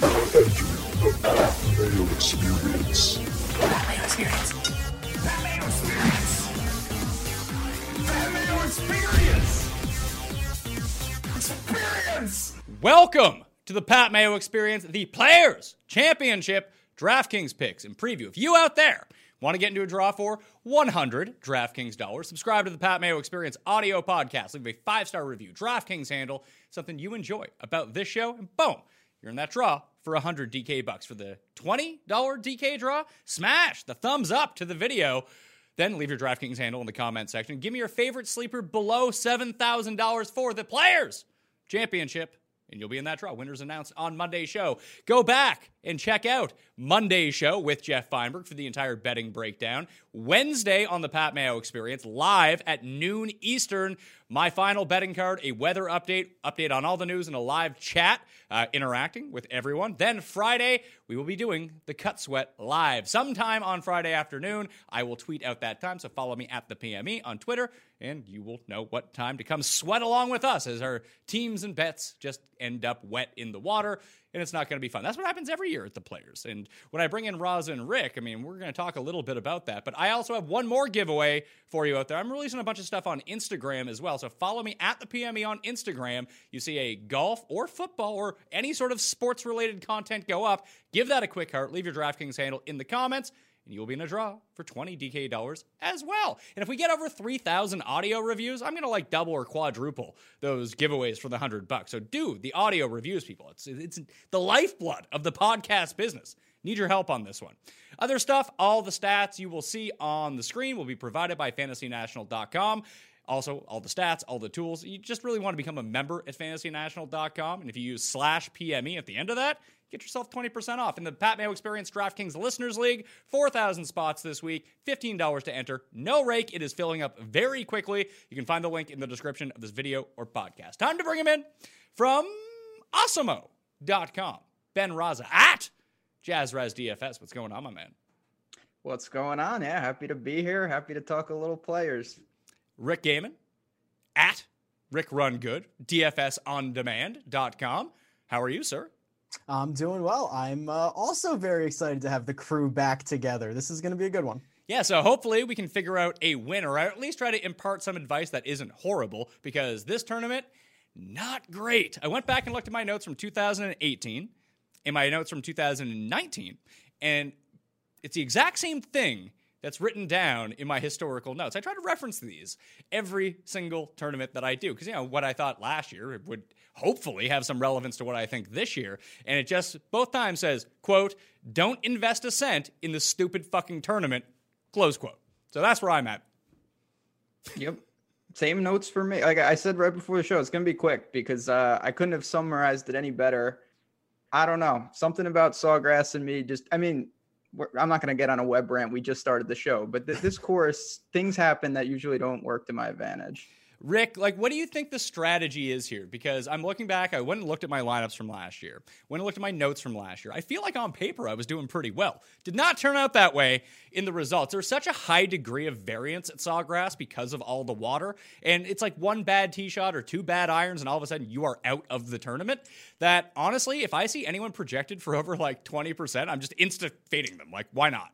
Entering the Experience. Experience. Experience. Experience. Experience. Welcome to the Pat Mayo Experience, the Players Championship DraftKings picks and preview. If you out there want to get into a draw for 100 DraftKings dollars, subscribe to the Pat Mayo Experience audio podcast. Leave a five star review, DraftKings handle, something you enjoy about this show, and boom, you're in that draw for 100 DK bucks. For the $20 DK draw, smash the thumbs up to the video. Then leave your DraftKings handle in the comment section. Give me your favorite sleeper below $7,000 for the Players Championship and you'll be in that draw. Winners announced on Monday's show. Go back and check out Monday's show with Geoff Fienberg for the entire betting breakdown. Wednesday on the Pat Mayo Experience, live at noon Eastern. My final betting card, a weather update, update on all the news, and a live chat uh, interacting with everyone. Then Friday, we will be doing the Cut Sweat live sometime on Friday afternoon. I will tweet out that time, so follow me at the PME on Twitter, and you will know what time to come sweat along with us as our teams and bets just end up wet in the water and it's not going to be fun. That's what happens every year at the players. And when I bring in Roz and Rick, I mean, we're going to talk a little bit about that. But I also have one more giveaway for you out there. I'm releasing a bunch of stuff on Instagram as well. So follow me at the PME on Instagram. You see a golf or football or any sort of sports related content go up. Give that a quick heart. Leave your DraftKings handle in the comments and you will be in a draw for 20 DK dollars as well. And if we get over 3,000 audio reviews, I'm going to like double or quadruple those giveaways for the 100 bucks. So do the audio reviews, people. It's it's the lifeblood of the podcast business. Need your help on this one. Other stuff, all the stats you will see on the screen will be provided by fantasynational.com. Also, all the stats, all the tools. You just really want to become a member at fantasynational.com. And if you use slash PME at the end of that, get yourself 20% off. In the Pat Mayo Experience DraftKings Listeners League, 4,000 spots this week, $15 to enter. No rake. It is filling up very quickly. You can find the link in the description of this video or podcast. Time to bring him in from Awesemo.com. Ben Raza at JazzRaz DFS. What's going on, my man? What's going on? Yeah, happy to be here. Happy to talk a little players. Rick Gehman at Rick Run Good, DFSOnDemand.com. How are you, sir? I'm doing well. I'm uh, also very excited to have the crew back together. This is going to be a good one. Yeah, so hopefully we can figure out a winner, or at least try to impart some advice that isn't horrible, because this tournament, not great. I went back and looked at my notes from 2018 and my notes from 2019, and it's the exact same thing that's written down in my historical notes. I try to reference these every single tournament that I do because you know what I thought last year would hopefully have some relevance to what I think this year, and it just both times says, "quote Don't invest a cent in the stupid fucking tournament." Close quote. So that's where I'm at. Yep. Same notes for me. Like I said right before the show, it's gonna be quick because uh, I couldn't have summarized it any better. I don't know. Something about Sawgrass and me just. I mean, I'm not gonna get on a web rant. We just started the show, but th- this course, things happen that usually don't work to my advantage. Rick, like, what do you think the strategy is here? Because I'm looking back, I went and looked at my lineups from last year, went and looked at my notes from last year. I feel like on paper I was doing pretty well. Did not turn out that way in the results. There's such a high degree of variance at Sawgrass because of all the water. And it's like one bad tee shot or two bad irons, and all of a sudden you are out of the tournament. That honestly, if I see anyone projected for over like 20%, I'm just insta fading them. Like, why not?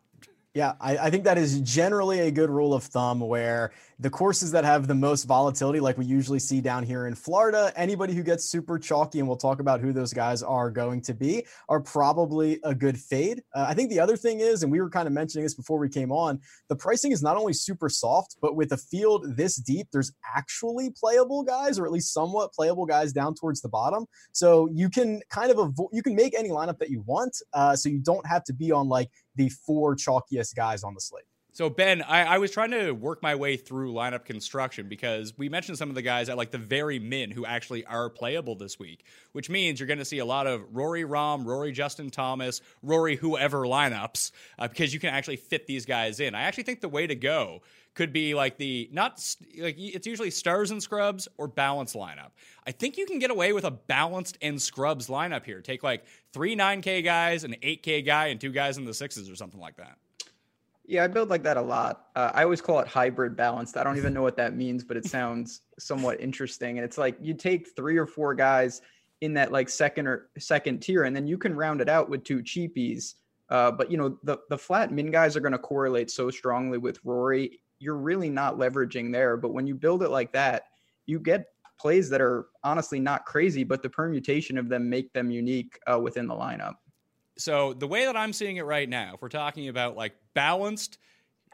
Yeah, I, I think that is generally a good rule of thumb where the courses that have the most volatility, like we usually see down here in Florida, anybody who gets super chalky, and we'll talk about who those guys are going to be, are probably a good fade. Uh, I think the other thing is, and we were kind of mentioning this before we came on, the pricing is not only super soft, but with a field this deep, there's actually playable guys, or at least somewhat playable guys down towards the bottom. So you can kind of avoid, you can make any lineup that you want. Uh, so you don't have to be on like the four chalkiest guys on the slate. So Ben, I, I, was trying to work my way through lineup construction because we mentioned some of the guys at like the very min who actually are playable this week, which means you're going to see a lot of Rory Rahm, Rory Justin Thomas, Rory whoever lineups uh, because you can actually fit these guys in. I actually think the way to go could be like the not like it's usually stars and scrubs or balance lineup. I think you can get away with a balanced and scrubs lineup here. Take like three 9K guys, an 8K guy, and two guys in the sixes or something like that. Yeah, I build like that a lot. Uh, I always call it hybrid balanced. I don't even know what that means, but it sounds somewhat interesting. And it's like you take three or four guys in that like second or second tier, and then you can round it out with two cheapies. Uh, but you know the the flat min guys are going to correlate so strongly with Rory. You're really not leveraging there. But when you build it like that, you get plays that are honestly not crazy, but the permutation of them make them unique uh, within the lineup. So the way that I'm seeing it right now, if we're talking about like balanced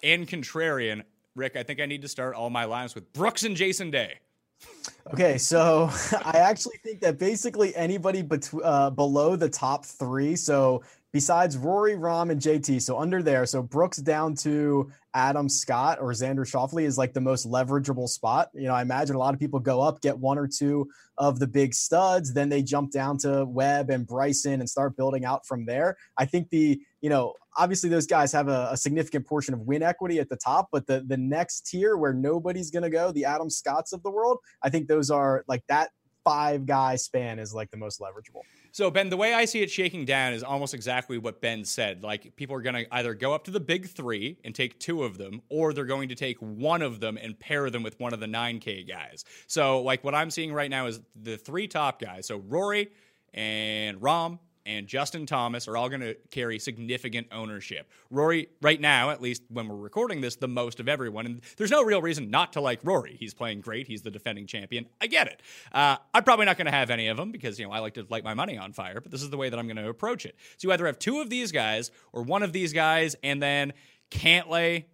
and contrarian, Rick, I think I need to start all my lines with Brooks and Jason Day. Okay, so I actually think that basically anybody bet- uh, below the top three, so besides Rory, Rahm, and JT, so under there, so Brooks down to Adam Scott or Xander Schauffele is like the most leverageable spot. You know, I imagine a lot of people go up, get one or two of the big studs, then they jump down to Webb and Bryson and start building out from there. I think the, you know, obviously those guys have a, a significant portion of win equity at the top, but the the next tier where nobody's gonna go, the Adam Scotts of the world, I think those are like that five guy span is like the most leverageable. So, Ben, the way I see it shaking down is almost exactly what Ben said. Like, people are going to either go up to the big three and take two of them, or they're going to take one of them and pair them with one of the 9K guys. So, like, what I'm seeing right now is the three top guys. So, Rory and Rahm and Justin Thomas are all going to carry significant ownership. Rory, right now, at least when we're recording this, the most of everyone. And there's no real reason not to like Rory. He's playing great. He's the defending champion. I get it. Uh, I'm probably not going to have any of them because, you know, I like to light my money on fire, but this is the way that I'm going to approach it. So you either have two of these guys or one of these guys, and then Cantlay,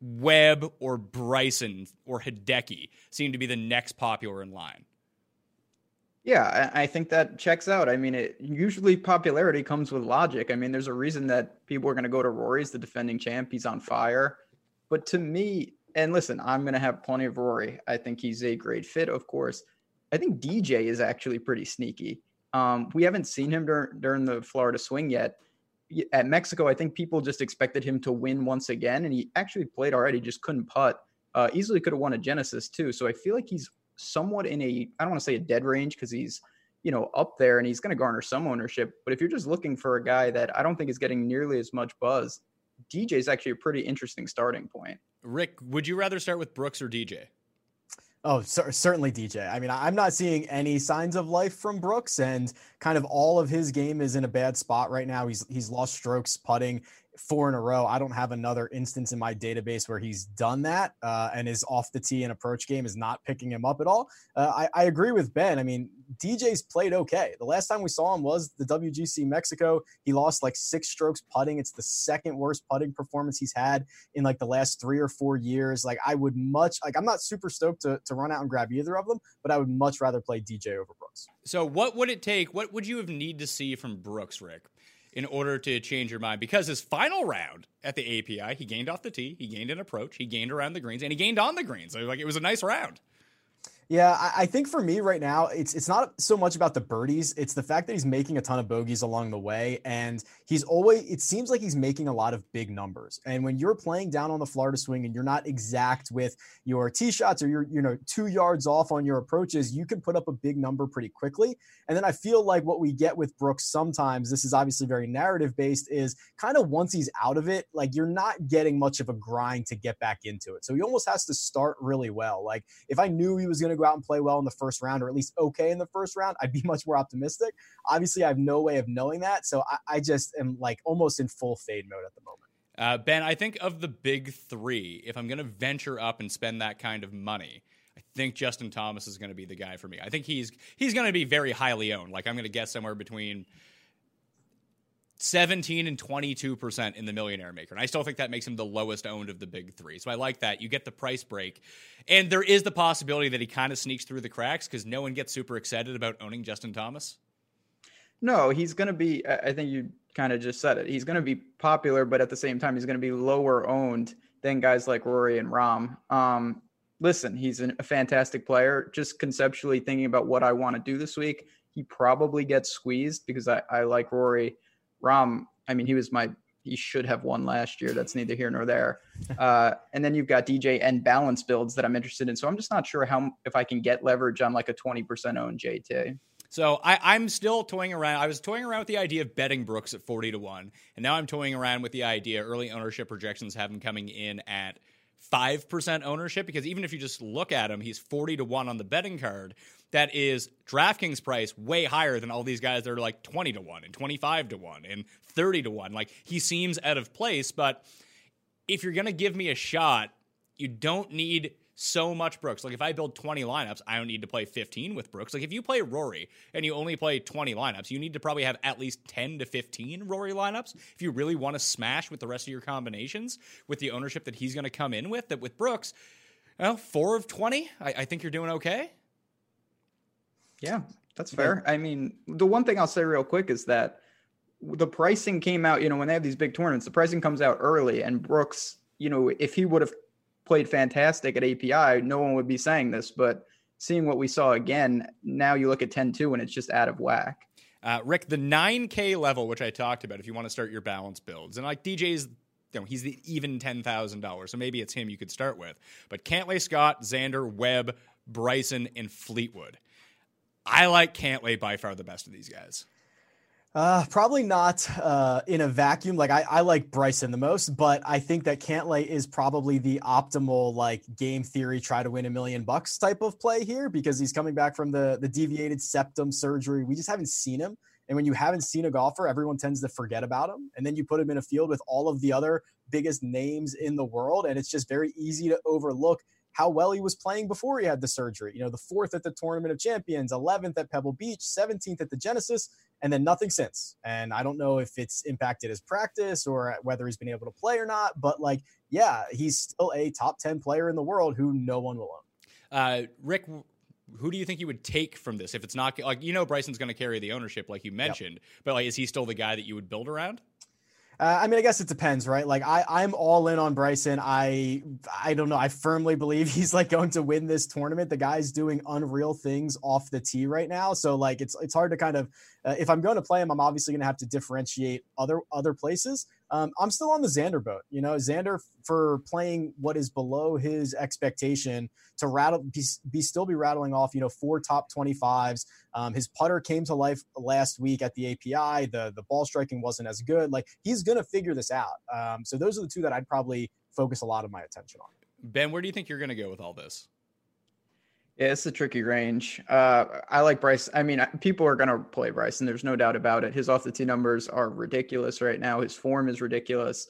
Webb, or Bryson or Hideki seem to be the next popular in line. Yeah, I think that checks out. I mean, it usually popularity comes with logic. I mean, there's a reason that people are going to go to Rory's the defending champ. He's on fire. But to me, and listen, I'm going to have plenty of Rory. I think he's a great fit, of course. I think DJ is actually pretty sneaky. Um, we haven't seen him during during the Florida swing yet. At Mexico, I think people just expected him to win once again, and he actually played already, just couldn't putt. Uh, easily could have won a Genesis too. So I feel like he's somewhat in a I don't want to say a dead range because he's you know up there and he's going to garner some ownership. But if you're just looking for a guy that I don't think is getting nearly as much buzz, DJ is actually a pretty interesting starting point. Rick, would you rather start with Brooks or DJ? Oh, certainly DJ. I mean, I'm not seeing any signs of life from Brooks, and kind of all of his game is in a bad spot right now. He's he's lost strokes putting four in a row. I don't have another instance in my database where he's done that uh, and his off the tee and approach game is not picking him up at all. Uh, I, I, agree with Ben. I mean, DJ's played okay. The last time we saw him was the WGC Mexico. He lost like six strokes putting. It's the second worst putting performance he's had in like the last three or four years. Like I would much like I'm not super stoked to, to run out and grab either of them, but I would much rather play DJ over Brooks. So what would it take? What would you have need to see from Brooks, Rick? In order to change your mind because his final round at the API, he gained off the tee, he gained an approach, he gained around the greens, and he gained on the greens. So like it was a nice round. Yeah, I, think for me right now, it's it's not so much about the birdies. It's the fact that he's making a ton of bogeys along the way, and he's always. It seems like he's making a lot of big numbers. And when you're playing down on the Florida swing and you're not exact with your tee shots or you're you know two yards off on your approaches, you can put up a big number pretty quickly. And then I feel like what we get with Brooks sometimes, this is obviously very narrative based, is kind of once he's out of it, like you're not getting much of a grind to get back into it. So he almost has to start really well. Like if I knew he was going to go out and play well in the first round, or at least okay in the first round, I'd be much more optimistic. Obviously, I have no way of knowing that. So I, I just am like almost in full fade mode at the moment. Uh, ben, I think of the big three, if I'm going to venture up and spend that kind of money, I think Justin Thomas is going to be the guy for me. I think he's he's going to be very highly owned. Like I'm going to guess somewhere between 17 and 22% in the millionaire maker. And I still think that makes him the lowest owned of the big three. So I like that. You get the price break. And there is the possibility that he kind of sneaks through the cracks because no one gets super excited about owning Justin Thomas. No, he's going to be. I think you kind of just said it. He's going to be popular, but at the same time, he's going to be lower owned than guys like Rory and Rahm. Um, listen, he's an, a fantastic player. Just conceptually thinking about what I want to do this week, he probably gets squeezed because I, I like Rory. Rahm, I mean, he was my he should have won last year. That's neither here nor there. Uh, and then you've got DJ and balance builds that I'm interested in. So I'm just not sure how if I can get leverage on like a 20% owned JT. So I, am still toying around. I was toying around with the idea of betting Brooks at 40 to 1. And now I'm toying around with the idea early ownership projections have him coming in at 5% ownership because even if you just look at him, he's 40 to 1 on the betting card. That is DraftKings price way higher than all these guys that are like 20 to 1 and 25 to 1 and 30 to 1. Like he seems out of place, but if you're going to give me a shot, you don't need so much Brooks. Like if I build 20 lineups, I don't need to play 15 with Brooks. Like if you play Rory and you only play 20 lineups, you need to probably have at least 10 to 15 Rory lineups if you really want to smash with the rest of your combinations with the ownership that he's going to come in with. That with Brooks, well, four of 20, I, I think you're doing okay. Yeah, that's fair. I mean, the one thing I'll say real quick is that the pricing came out, you know, when they have these big tournaments, the pricing comes out early and Brooks, you know, if he would have played fantastic at API, no one would be saying this. But seeing what we saw again, now you look at 10 2 and it's just out of whack. Uh, Rick, the 9K level, which I talked about, if you want to start your balance builds, and like DJ's, you know, he's the even $10,000. So maybe it's him you could start with. But Cantlay Scott, Xander, Webb, Bryson, and Fleetwood. I like Cantlay by far the best of these guys. Uh, probably not uh, in a vacuum. Like I, I like Bryson the most, but I think that Cantlay is probably the optimal like game theory try to win a million bucks type of play here because he's coming back from the the deviated septum surgery. We just haven't seen him. And when you haven't seen a golfer, everyone tends to forget about him. And then you put him in a field with all of the other biggest names in the world, and it's just very easy to overlook how well he was playing before he had the surgery. You know, the fourth at the Tournament of Champions, 11th at Pebble Beach, 17th at the Genesis, and then nothing since. And I don't know if it's impacted his practice or whether he's been able to play or not, but like, yeah, he's still a top 10 player in the world who no one will own. Uh, Rick, who do you think you would take from this if it's not like you know Bryson's going to carry the ownership like you mentioned, yep. but like is he still the guy that you would build around? Uh, I mean, I guess it depends, right? Like I, I'm all in on Bryson. I, I don't know. I firmly believe he's like going to win this tournament. The guy's doing unreal things off the tee right now. So like, it's it's hard to kind of, uh, if I'm going to play him, I'm obviously going to have to differentiate other other places. Um, I'm still on the Xander boat. You know, Xander for playing what is below his expectation to rattle, be, be still be rattling off. You know, four top 25s. Um, his putter came to life last week at the API. The the ball striking wasn't as good. Like he's gonna figure this out. Um, so those are the two that I'd probably focus a lot of my attention on. Ben, where do you think you're gonna go with all this? Yeah, it's a tricky range. Uh, I like Bryce. I mean, people are going to play Bryce, and There's no doubt about it. His off the tee numbers are ridiculous right now. His form is ridiculous.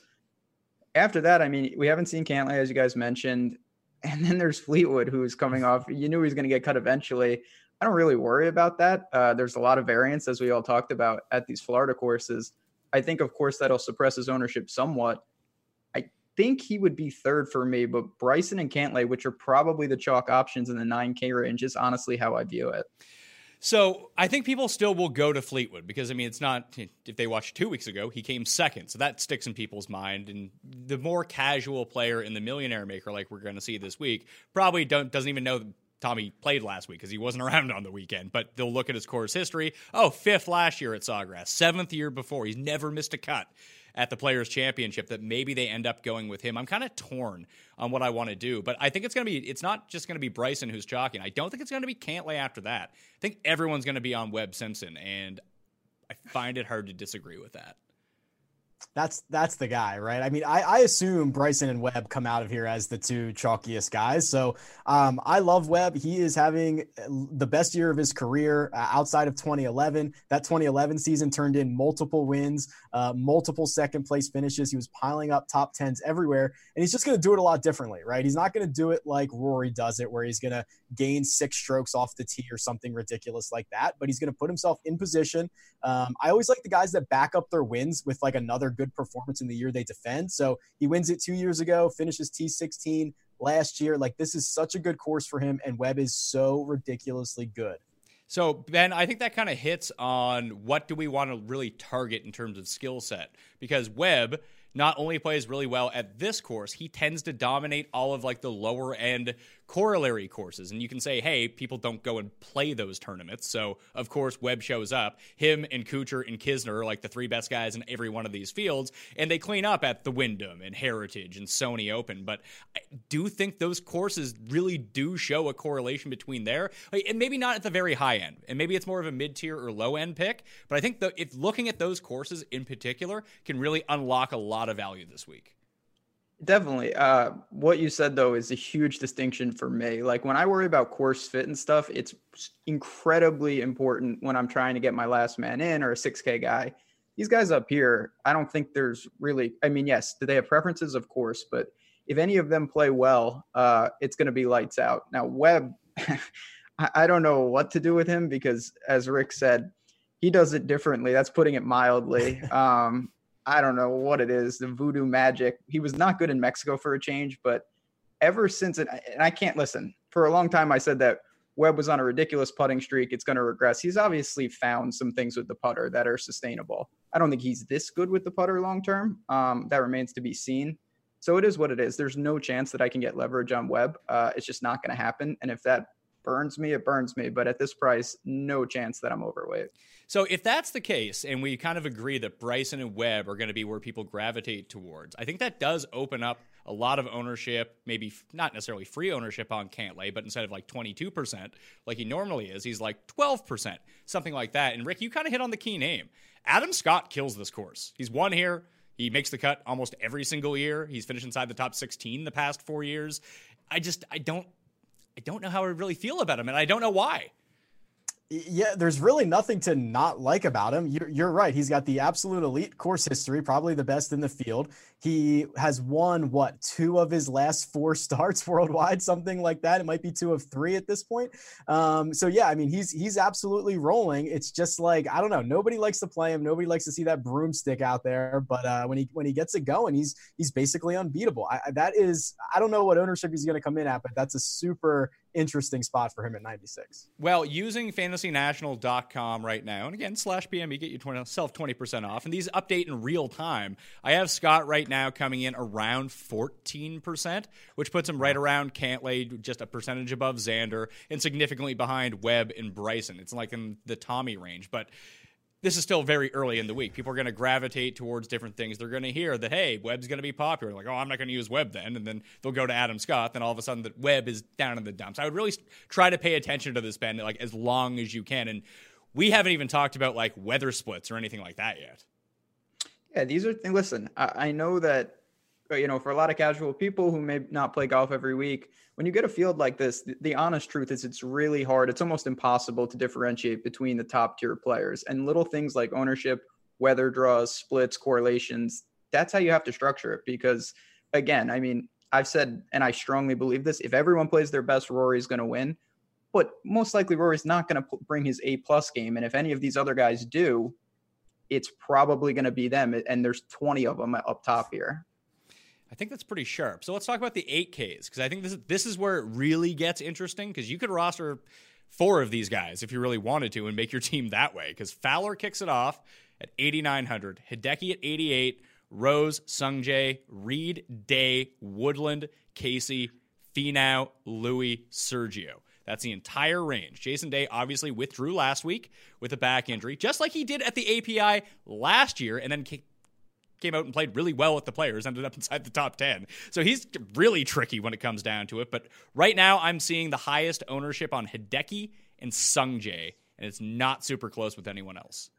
After that, I mean, we haven't seen Cantlay, as you guys mentioned. And then there's Fleetwood, who's coming off. You knew he was going to get cut eventually. I don't really worry about that. Uh, there's a lot of variance, as we all talked about at these Florida courses. I think, of course, that'll suppress his ownership somewhat think he would be third for me, but Bryson and Cantlay, which are probably the chalk options in the 9K range, is honestly how I view it. So I think people still will go to Fleetwood because I mean it's not eh, if they watched two weeks ago he came second so that sticks in people's mind and the more casual player in the Millionaire Maker like we're going to see this week probably don't doesn't even know Tommy played last week because he wasn't around on the weekend but they'll look at his course history oh fifth last year at Sawgrass seventh year before he's never missed a cut at the Players Championship that maybe they end up going with him. I'm kind of torn on what I want to do, but I think it's going to be. It's not just going to be Bryson who's chalking. I don't think it's going to be Cantlay after that. I think everyone's going to be on Webb Simpson, and I find it hard to disagree with that that's that's the guy, right? I mean, I, I assume Bryson and Webb come out of here as the two chalkiest guys. So um, I love Webb. He is having the best year of his career uh, outside of 2011. That 2011 season turned in multiple wins, uh, multiple second place finishes. He was piling up top tens everywhere, and he's just going to do it a lot differently, right? He's not going to do it like Rory does it, where he's going to gain six strokes off the tee or something ridiculous like that. But he's going to put himself in position. Um, I always like the guys that back up their wins with like another good performance in the year they defend. So he wins it two years ago, finishes T16 last year. Like this is such a good course for him, and Webb is so ridiculously good. So, Ben, I think that kind of hits on what do we want to really target in terms of skill set because Webb not only plays really well at this course, he tends to dominate all of like the lower end corollary courses. And you can say, hey, people don't go and play those tournaments. So, of course, Webb shows up. Him and Kuchar and Kisner are like the three best guys in every one of these fields. And they clean up at the Wyndham and Heritage and Sony Open. But I do think those courses really do show a correlation between there. And maybe not at the very high end. And maybe it's more of a mid tier or low end pick. But I think the, if looking at those courses in particular can really unlock a lot of value this week. Definitely. Uh, what you said though is a huge distinction for me. Like when I worry about course fit and stuff, it's incredibly important when I'm trying to get my last man in or a 6K guy. These guys up here, I don't think there's really. I mean, yes, do they have preferences? Of course, but if any of them play well, uh, it's going to be lights out. Now Webb, I don't know what to do with him because, as Rick said, he does it differently. That's putting it mildly. Um, I don't know what it is, the voodoo magic. He was not good in Mexico for a change, but ever since it, and I can't listen. For a long time, I said that Webb was on a ridiculous putting streak. It's going to regress. He's obviously found some things with the putter that are sustainable. I don't think he's this good with the putter long term. Um, that remains to be seen. So it is what it is. There's no chance that I can get leverage on Webb. Uh, it's just not going to happen. And if that burns me, it burns me. But at this price, no chance that I'm overweight. So if that's the case, and we kind of agree that Bryson and Webb are going to be where people gravitate towards, I think that does open up a lot of ownership, maybe not necessarily free ownership on Cantlay, but instead of like 22%, like he normally is, he's like 12%, something like that. And Rick, you kind of hit on the key name. Adam Scott kills this course. He's won here. He makes the cut almost every single year. He's finished inside the top 16 the past four years. I just, I don't I don't know how I really feel about him, and I don't know why. Yeah, there's really nothing to not like about him. You're, you're, right. He's got the absolute elite course history, probably the best in the field. He has won, what, two of his last four starts worldwide, something like that. It might be two of three at this point. Um, so, yeah, I mean, he's he's absolutely rolling. It's just like, I don't know. Nobody likes to play him. Nobody likes to see that broomstick out there. But uh, when he when he gets it going, he's he's basically unbeatable. I, that is, I don't know what ownership he's going to come in at, but that's a super interesting spot for him at 96. Well, using fantasynational.com right now, and again, slash PME, get yourself 20% off. And these update in real time. I have Scott right now coming in around 14%, which puts him right around Cantlay, just a percentage above Xander, and significantly behind Webb and Bryson. It's like in the Tommy range. But this is still very early in the week. People are going to gravitate towards different things. They're going to hear that, hey, Webb's going to be popular. Like, oh, I'm not going to use Webb then. And then they'll go to Adam Scott. Then all of a sudden, the Webb is down in the dumps. I would really try to pay attention to this, Ben, like as long as you can. And we haven't even talked about like weather splits or anything like that yet. Yeah, these are things. Listen, I, I know that you know, for a lot of casual people who may not play golf every week, when you get a field like this, the, the, honest truth is it's really hard. It's almost impossible to differentiate between the top tier players and little things like ownership, weather draws, splits, correlations. That's how you have to structure it because, again, I mean, I've said, and I strongly believe this: if everyone plays their best, Rory's going to win. But most likely, Rory's not going to bring his A plus game, and if any of these other guys do, it's probably going to be them. And there's 20 of them up top here. I think that's pretty sharp. So let's talk about the 8Ks because I think this is, this is where it really gets interesting because you could roster four of these guys if you really wanted to and make your team that way because Fowler kicks it off at 8,900, Hideki at 88, Rose, Sungjae, Reed, Day, Woodland, Casey, Finau, Louis, Sergio. That's the entire range. Jason Day obviously withdrew last week with a back injury, just like he did at the API last year, and then came out and played really well with the players, ended up inside the top 10. So he's really tricky when it comes down to it. But right now, I'm seeing the highest ownership on Hideki and Sungjae, and it's not super close with anyone else.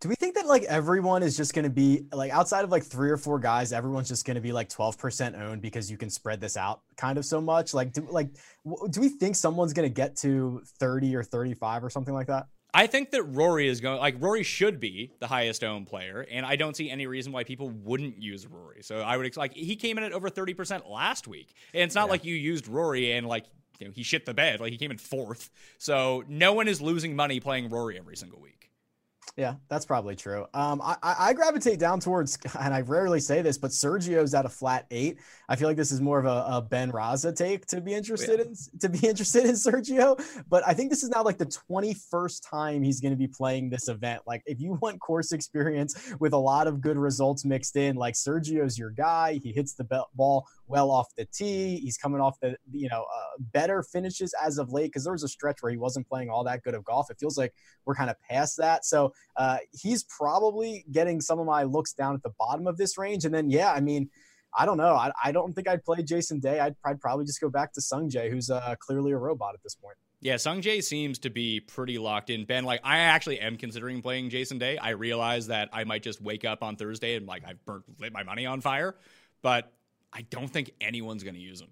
Do we think that like everyone is just going to be like outside of like three or four guys, everyone's just going to be like 12% owned because you can spread this out kind of so much? Like, do like, do we think someone's going to get to 30 or 35 or something like that? I think that Rory is going like Rory should be the highest owned player, and I don't see any reason why people wouldn't use Rory. So I would like he came in at over thirty percent last week, and it's not yeah. like you used Rory and like you know, he shit the bed. Like he came in fourth, so no one is losing money playing Rory every single week. Yeah, that's probably true. Um, I, I gravitate down towards, and I rarely say this, but Sergio's at a flat eight. I feel like this is more of a, a Ben Raza take to be interested yeah. in to be interested in Sergio. But I think this is now like the 21st time he's going to be playing this event. Like, if you want course experience with a lot of good results mixed in, like Sergio's your guy. He hits the ball well off the tee. He's coming off the you know uh, better finishes as of late because there was a stretch where he wasn't playing all that good of golf. It feels like we're kind of past that. So uh, he's probably getting some of my looks down at the bottom of this range. And then yeah, I mean. I don't know. I, I don't think I'd play Jason Day. I'd, I'd probably just go back to Sungjae, who's uh, clearly a robot at this point. Yeah, Sungjae seems to be pretty locked in. Ben, like I actually am considering playing Jason Day. I realize that I might just wake up on Thursday and like I've burnt lit my money on fire, but I don't think anyone's going to use them.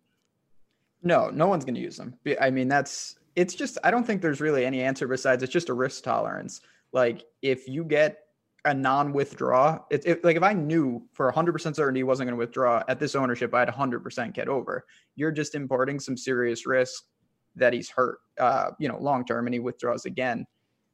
No, no one's going to use them. I mean, that's it's just I don't think there's really any answer besides it's just a risk tolerance. Like if you get a non-withdraw, it's it, like if I knew for 100% certainty he wasn't going to withdraw at this ownership, I'd 100% get over. You're just importing some serious risk that he's hurt, uh, you know, long term, and he withdraws again.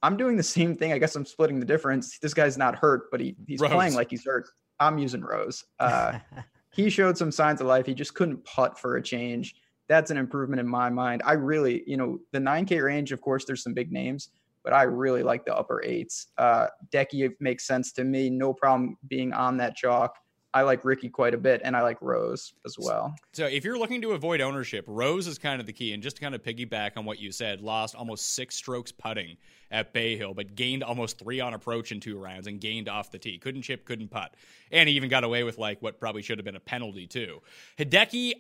I'm doing the same thing. I guess I'm splitting the difference. This guy's not hurt, but he, he's Rose. playing like he's hurt. I'm using Rose. Uh, he showed some signs of life. He just couldn't putt for a change. That's an improvement in my mind. I really, you know, the 9K range, of course, there's some big names, but I really like the upper eights. Uh, Decky makes sense to me. No problem being on that chalk. I like Ricky quite a bit, and I like Rose as well. So, if you're looking to avoid ownership, Rose is kind of the key. And just to kind of piggyback on what you said, lost almost six strokes putting at Bay Hill, but gained almost three on approach in two rounds and gained off the tee. Couldn't chip, couldn't putt, and he even got away with like what probably should have been a penalty too. Hideki,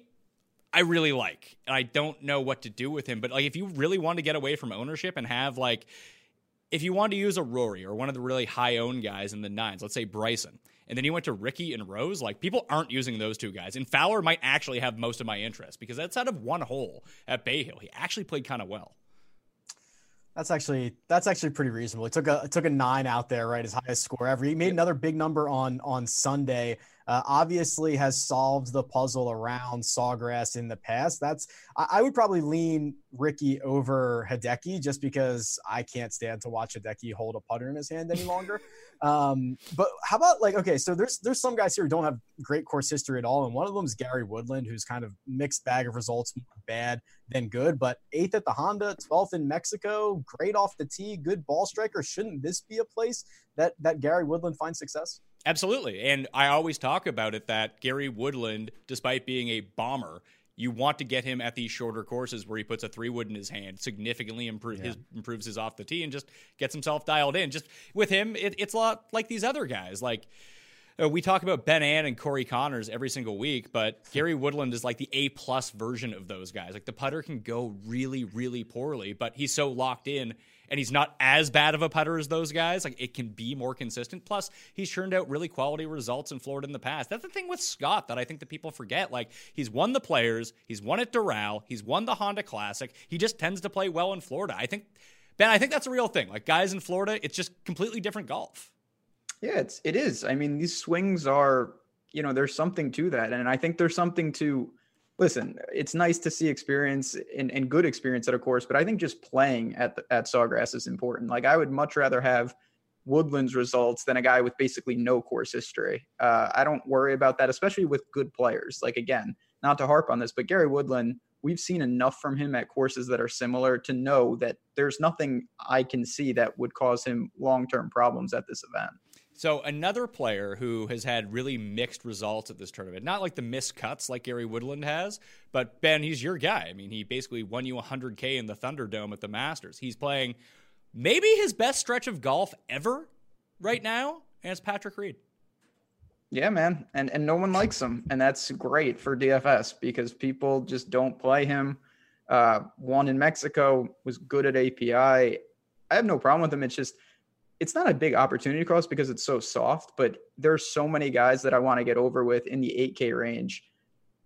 I really like, and I don't know what to do with him. But like, if you really want to get away from ownership and have like if you want to use a Rory or one of the really high owned guys in the nines, let's say Bryson, and then you went to Ricky and Rose, like people aren't using those two guys. And Fowler might actually have most of my interest because that's out of one hole at Bay Hill. He actually played kind of well. That's actually that's actually pretty reasonable. He took a took a nine out there, right? His highest score ever. He made another big number on on Sunday. Uh, obviously, has solved the puzzle around Sawgrass in the past. That's I, I, would probably lean Ricky over Hideki just because I can't stand to watch Hideki hold a putter in his hand any longer. Um, but how about like okay, so there's there's some guys here who don't have great course history at all, and one of them is Gary Woodland, who's kind of mixed bag of results, bad than good. But eighth at the Honda, twelfth in Mexico, great off the tee, good ball striker. Shouldn't this be a place that that Gary Woodland finds success? Absolutely, and I always talk about it that Gary Woodland, despite being a bomber, you want to get him at these shorter courses where he puts a three wood in his hand, significantly improve yeah. his, improves his off the tee, and just gets himself dialed in. Just with him, it, it's a lot like these other guys. Like uh, we talk about Ben An and Corey Conners every single week, but Gary Woodland is like the A plus version of those guys. Like the putter can go really, really poorly, but he's so locked in and he's not as bad of a putter as those guys. Like it can be more consistent. Plus, he's turned out really quality results in Florida in the past. That's the thing with Scott that I think that people forget. Like he's won the Players, he's won at Doral, he's won the Honda Classic. He just tends to play well in Florida. I think Ben, I think that's a real thing. Like guys in Florida, it's just completely different golf. Yeah, it's it is. I mean, these swings are, you know, there's something to that. And I think there's something to listen, it's nice to see experience and, and good experience at a course, but I think just playing at the, at Sawgrass is important. Like I would much rather have Woodland's results than a guy with basically no course history. Uh, I don't worry about that, especially with good players. Like again, not to harp on this, but Gary Woodland, we've seen enough from him at courses that are similar to know that there's nothing I can see that would cause him long term problems at this event. So another player who has had really mixed results at this tournament, not like the missed cuts like Gary Woodland has, but Ben, he's your guy. I mean, he basically won you 100K in the Thunderdome at the Masters. He's playing maybe his best stretch of golf ever right now, it's Patrick Reed. Yeah, man, and and no one likes him, and that's great for DFS because people just don't play him. Uh, one in Mexico was good at API. I have no problem with him. It's just it's not a big opportunity cost because it's so soft, but there's so many guys that I want to get over with in the 8K range.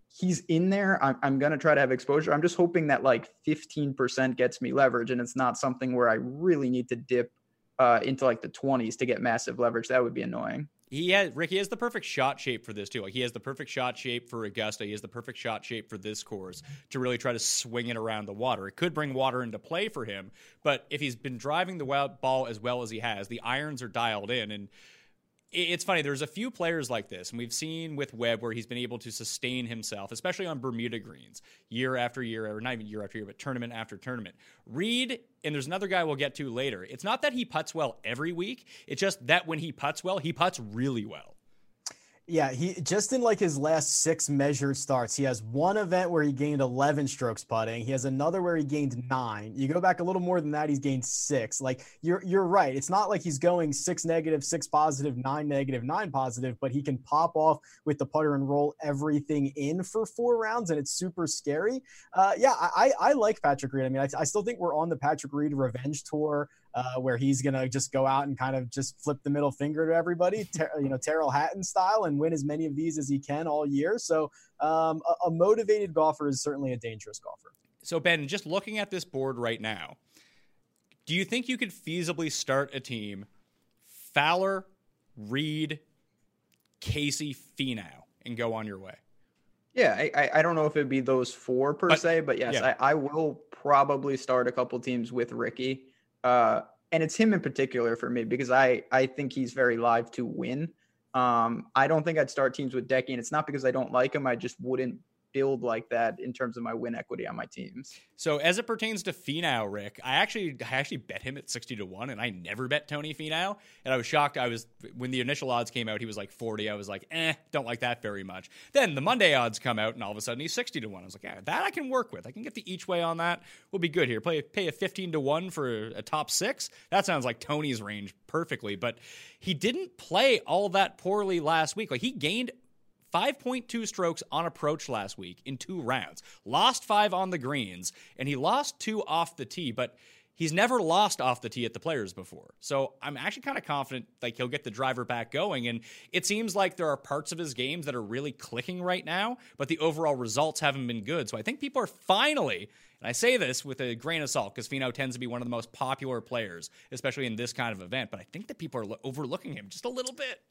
He's in there. I'm, I'm going to try to have exposure. I'm just hoping that like 15% gets me leverage and it's not something where I really need to dip uh, into like the 20s to get massive leverage. That would be annoying. He has Ricky has the perfect shot shape for this too. Like he has the perfect shot shape for Augusta. He has the perfect shot shape for this course to really try to swing it around the water. It could bring water into play for him, but if he's been driving the ball as well as he has, the irons are dialed in and it's funny. There's a few players like this, and we've seen with Webb where he's been able to sustain himself, especially on Bermuda greens, year after year, or not even year after year, but tournament after tournament. Reed, and there's another guy we'll get to later. It's not that he puts well every week. It's just that when he puts well, he puts really well. Yeah, he just in like his last six measured starts, he has one event where he gained 11 strokes putting. He has another where he gained nine. You go back a little more than that, he's gained six. Like you're you're right. It's not like he's going six negative, six positive, nine negative, nine positive, but he can pop off with the putter and roll everything in for four rounds, and it's super scary. Uh, yeah, I I like Patrick Reed. I mean, I, I still think we're on the Patrick Reed revenge tour uh, where he's going to just go out and kind of just flip the middle finger to everybody, ter- you know, Tyrrell Hatton style, and win as many of these as he can all year. So um, a, a motivated golfer is certainly a dangerous golfer. So Ben, just looking at this board right now, do you think you could feasibly start a team Fowler, Reed, Casey, Finau, and go on your way? Yeah, I, I don't know if it'd be those four per but, se, but yes, yeah. I, I will probably start a couple teams with Ricky. Uh, and it's him in particular for me because I I think he's very live to win. Um, I don't think I'd start teams with Decky, and it's not because I don't like him. I just wouldn't build like that in terms of my win equity on my teams. So as it pertains to Finau, Rick, I actually I actually bet him at sixty to one, and I never bet Tony Finau, and I was shocked. I was when the initial odds came out, he was like forty. I was like, eh, don't like that very much. Then the Monday odds come out, and all of a sudden he's sixty to one. I was like, yeah, that I can work with. I can get the each way on that. We'll be good here. Play pay a fifteen to one for a top six. That sounds like Tony's range perfectly, but he didn't play all that poorly last week. Like he gained 5.2 strokes on approach last week in two rounds. Lost five on the greens, and he lost two off the tee, but he's never lost off the tee at the players before. So I'm actually kind of confident like he'll get the driver back going. And it seems like there are parts of his games that are really clicking right now, but the overall results haven't been good. So I think people are finally, and I say this with a grain of salt because Finau tends to be one of the most popular players, especially in this kind of event, but I think that people are overlooking him just a little bit.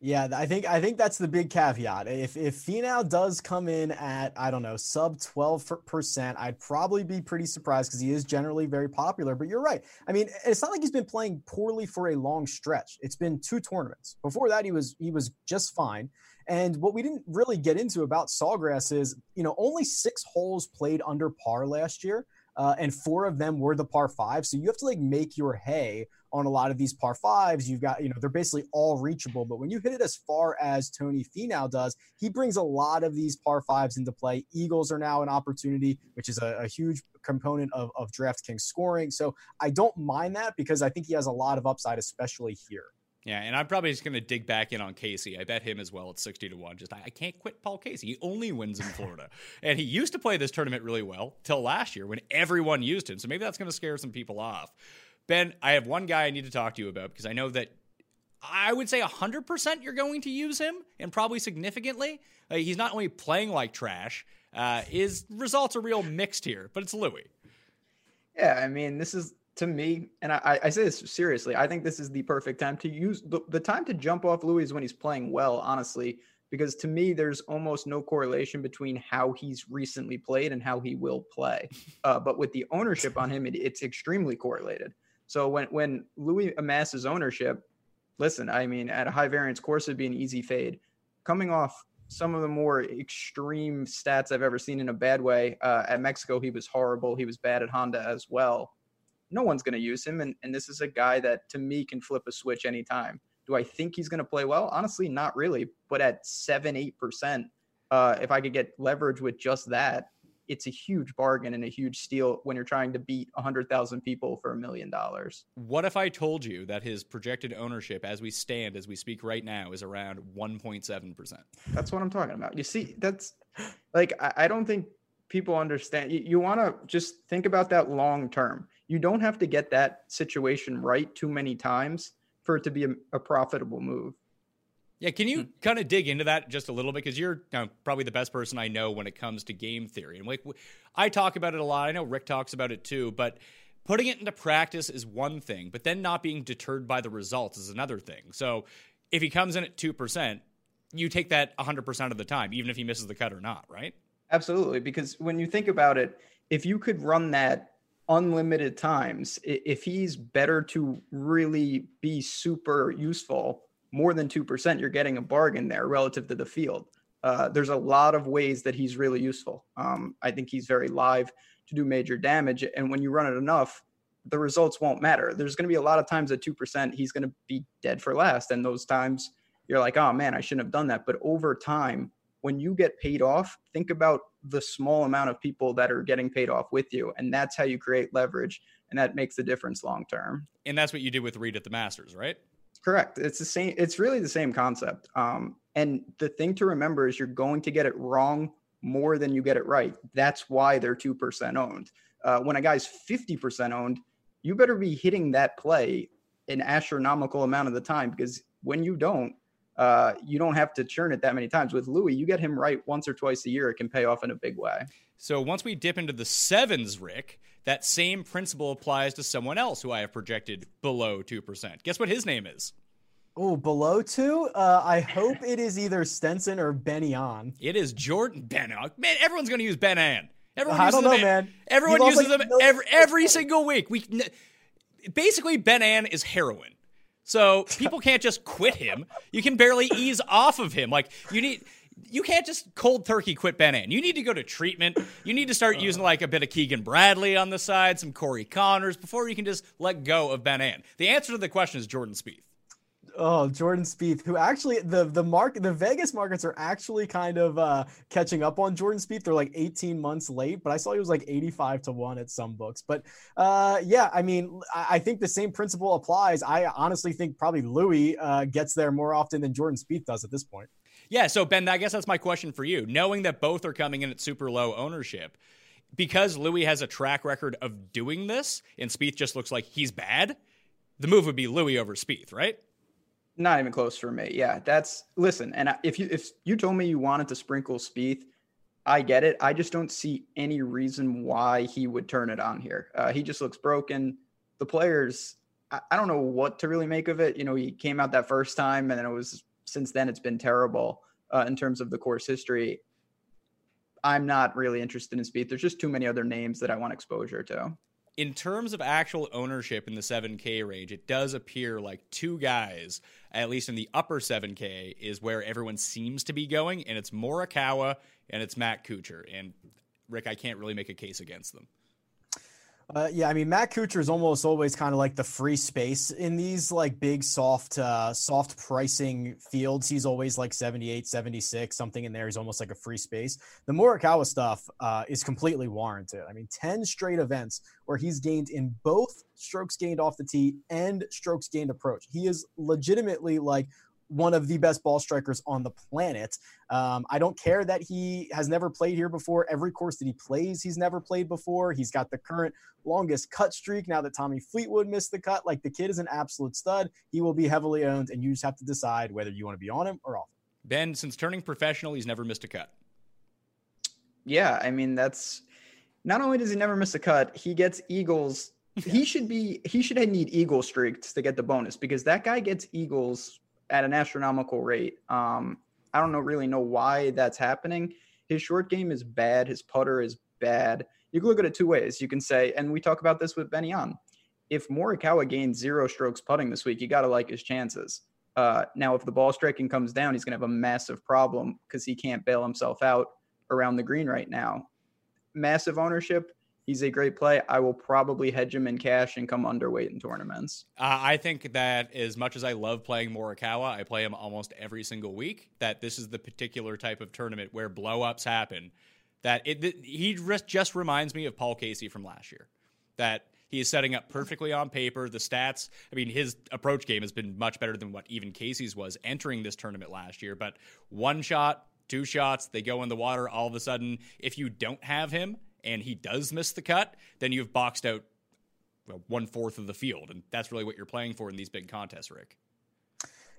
Yeah, I think I think that's the big caveat. If if Finau does come in at I don't know sub twelve percent, I'd probably be pretty surprised because he is generally very popular. But you're right. I mean, it's not like he's been playing poorly for a long stretch. It's been two tournaments. Before that, he was he was just fine. And what we didn't really get into about Sawgrass is, you know, only six holes played under par last year uh, and four of them were the par five. So you have to like make your hay on a lot of these par fives. You've got, you know, they're basically all reachable. But when you hit it as far as Tony Finau does, he brings a lot of these par fives into play. Eagles are now an opportunity, which is a, a huge component of, of DraftKings scoring. So I don't mind that because I think he has a lot of upside, especially here. Yeah, and I'm probably just going to dig back in on Casey. I bet him as well at 60 to 1. Just I, I can't quit Paul Casey. He only wins in Florida. and he used to play this tournament really well till last year when everyone used him. So maybe that's going to scare some people off. Ben, I have one guy I need to talk to you about because I know that I would say 100% you're going to use him and probably significantly. Uh, he's not only playing like trash, uh, his results are real mixed here, but it's Louis. Yeah, I mean, this is to me, and I, I say this seriously, I think this is the perfect time to use the, the time to jump off Louis is when he's playing well, honestly, because to me, there's almost no correlation between how he's recently played and how he will play. Uh, but with the ownership on him, it, it's extremely correlated. So when, when Louis amasses ownership, listen, I mean, at a high variance course, it'd be an easy fade. Coming off some of the more extreme stats I've ever seen in a bad way. Uh, at Mexico, he was horrible. He was bad at Honda as well no one's going to use him. And, and this is a guy that to me can flip a switch anytime. Do I think he's going to play well? Honestly, not really. But at seven, eight percent, uh, if I could get leverage with just that, it's a huge bargain and a huge steal when you're trying to beat 100,000 people for a million dollars. What if I told you that his projected ownership as we stand, as we speak right now, is around 1.7%? That's what I'm talking about. You see, that's like, I, I don't think people understand. You, you want to just think about that long term you don't have to get that situation right too many times for it to be a, a profitable move. Yeah, can you hmm. kind of dig into that just a little bit because you're you know, probably the best person I know when it comes to game theory. And like I talk about it a lot. I know Rick talks about it too, but putting it into practice is one thing, but then not being deterred by the results is another thing. So if he comes in at 2%, you take that 100% of the time, even if he misses the cut or not, right? Absolutely. Because when you think about it, if you could run that unlimited times, if he's better to really be super useful, more than 2%, you're getting a bargain there relative to the field. Uh, there's a lot of ways that he's really useful. Um, I think he's very live to do major damage. And when you run it enough, the results won't matter. There's going to be a lot of times at 2%, he's going to be dead for last. And those times you're like, oh man, I shouldn't have done that. But over time, when you get paid off, think about the small amount of people that are getting paid off with you. And that's how you create leverage. And that makes the difference long term. And that's what you did with Reed at the Masters, right? Correct. It's the same. It's really the same concept. Um, and the thing to remember is you're going to get it wrong more than you get it right. That's why they're 2% owned. Uh, when a guy's 50% owned, you better be hitting that play an astronomical amount of the time because when you don't, uh, you don't have to churn it that many times. With Louis, you get him right once or twice a year, it can pay off in a big way. So once we dip into the sevens, Rick, that same principle applies to someone else who I have projected below 2%. Guess what his name is? Oh, below two? Uh, I hope it is either Stenson or Benny An. It is Jordan Ben. Man, everyone's going to use Ben An. Everyone I uses don't know, him, man. Everyone uses like them every, every single week. We basically Ben An is heroin. So people can't just quit him. You can barely ease off of him. Like you need you can't just cold turkey quit Ben An. You need to go to treatment. You need to start using like a bit of Keegan Bradley on the side, some Corey Conners before you can just let go of Ben An. The answer to the question is Jordan Spieth. Oh, Jordan Spieth, who actually the the mark the Vegas markets are actually kind of uh, catching up on Jordan Spieth. They're like 18 months late, but I saw he was like 85 to one at some books. But uh, yeah, I mean, I, I, think the same principle applies. I honestly think probably Louis uh, gets there more often than Jordan Spieth does at this point. Yeah, so Ben, I guess that's my question for you. Knowing that both are coming in at super low ownership, because Louis has a track record of doing this, and Spieth just looks like he's bad, the move would be Louis over Spieth, right? Not even close for me. Yeah, that's listen. And if you if you told me you wanted to sprinkle Spieth, I get it. I just don't see any reason why he would turn it on here. Uh, he just looks broken. The players, I, I, don't know what to really make of it. You know, he came out that first time, and then it was since then it's been terrible uh, in terms of the course history. I'm not really interested in Spieth. There's just too many other names that I want exposure to in terms of actual ownership in the 7K range, it does appear like two guys, at least in the upper 7K, is where everyone seems to be going, and it's Morikawa and it's Matt Kuchar. And Rick, I can't really make a case against them. Uh, yeah, I mean Matt Kuchar is almost always kind of like the free space in these like big soft uh, soft pricing fields. He's always like 78, 76, something in there. He's almost like a free space. The Morikawa stuff uh, is completely warranted. I mean, 10 straight events where he's gained in both strokes gained off the tee and strokes gained approach. He is legitimately like one of the best ball strikers on the planet. Um, I don't care that he has never played here before. Every course that he plays, he's never played before. He's got the current longest cut streak now that Tommy Fleetwood missed the cut. Like the kid is an absolute stud. He will be heavily owned, and you just have to decide whether you want to be on him or off. Ben, since turning professional, he's never missed a cut. Yeah, I mean that's not only does he never miss a cut, he gets eagles. he should be he should need eagle streaks to get the bonus because that guy gets eagles at an astronomical rate. Um, I don't know really know why that's happening. His short game is bad. His putter is bad. You can look at it two ways. You can say, and we talk about this with Benny An. If Morikawa gains zero strokes putting this week, you got to like his chances. Uh, now, if the ball striking comes down, he's going to have a massive problem because he can't bail himself out around the green right now. Massive ownership. He's a great play. I will probably hedge him in cash and come underweight in tournaments. Uh, I think that as much as I love playing Morikawa, I play him almost every single week. That this is the particular type of tournament where blowups happen. That it, he just reminds me of Paul Casey from last year. That he is setting up perfectly on paper. The stats, I mean, his approach game has been much better than what even Casey's was entering this tournament last year. But one shot, two shots, they go in the water. All of a sudden, if you don't have him, and he does miss the cut, then you've boxed out well, one fourth of the field, and that's really what you're playing for in these big contests, Rick.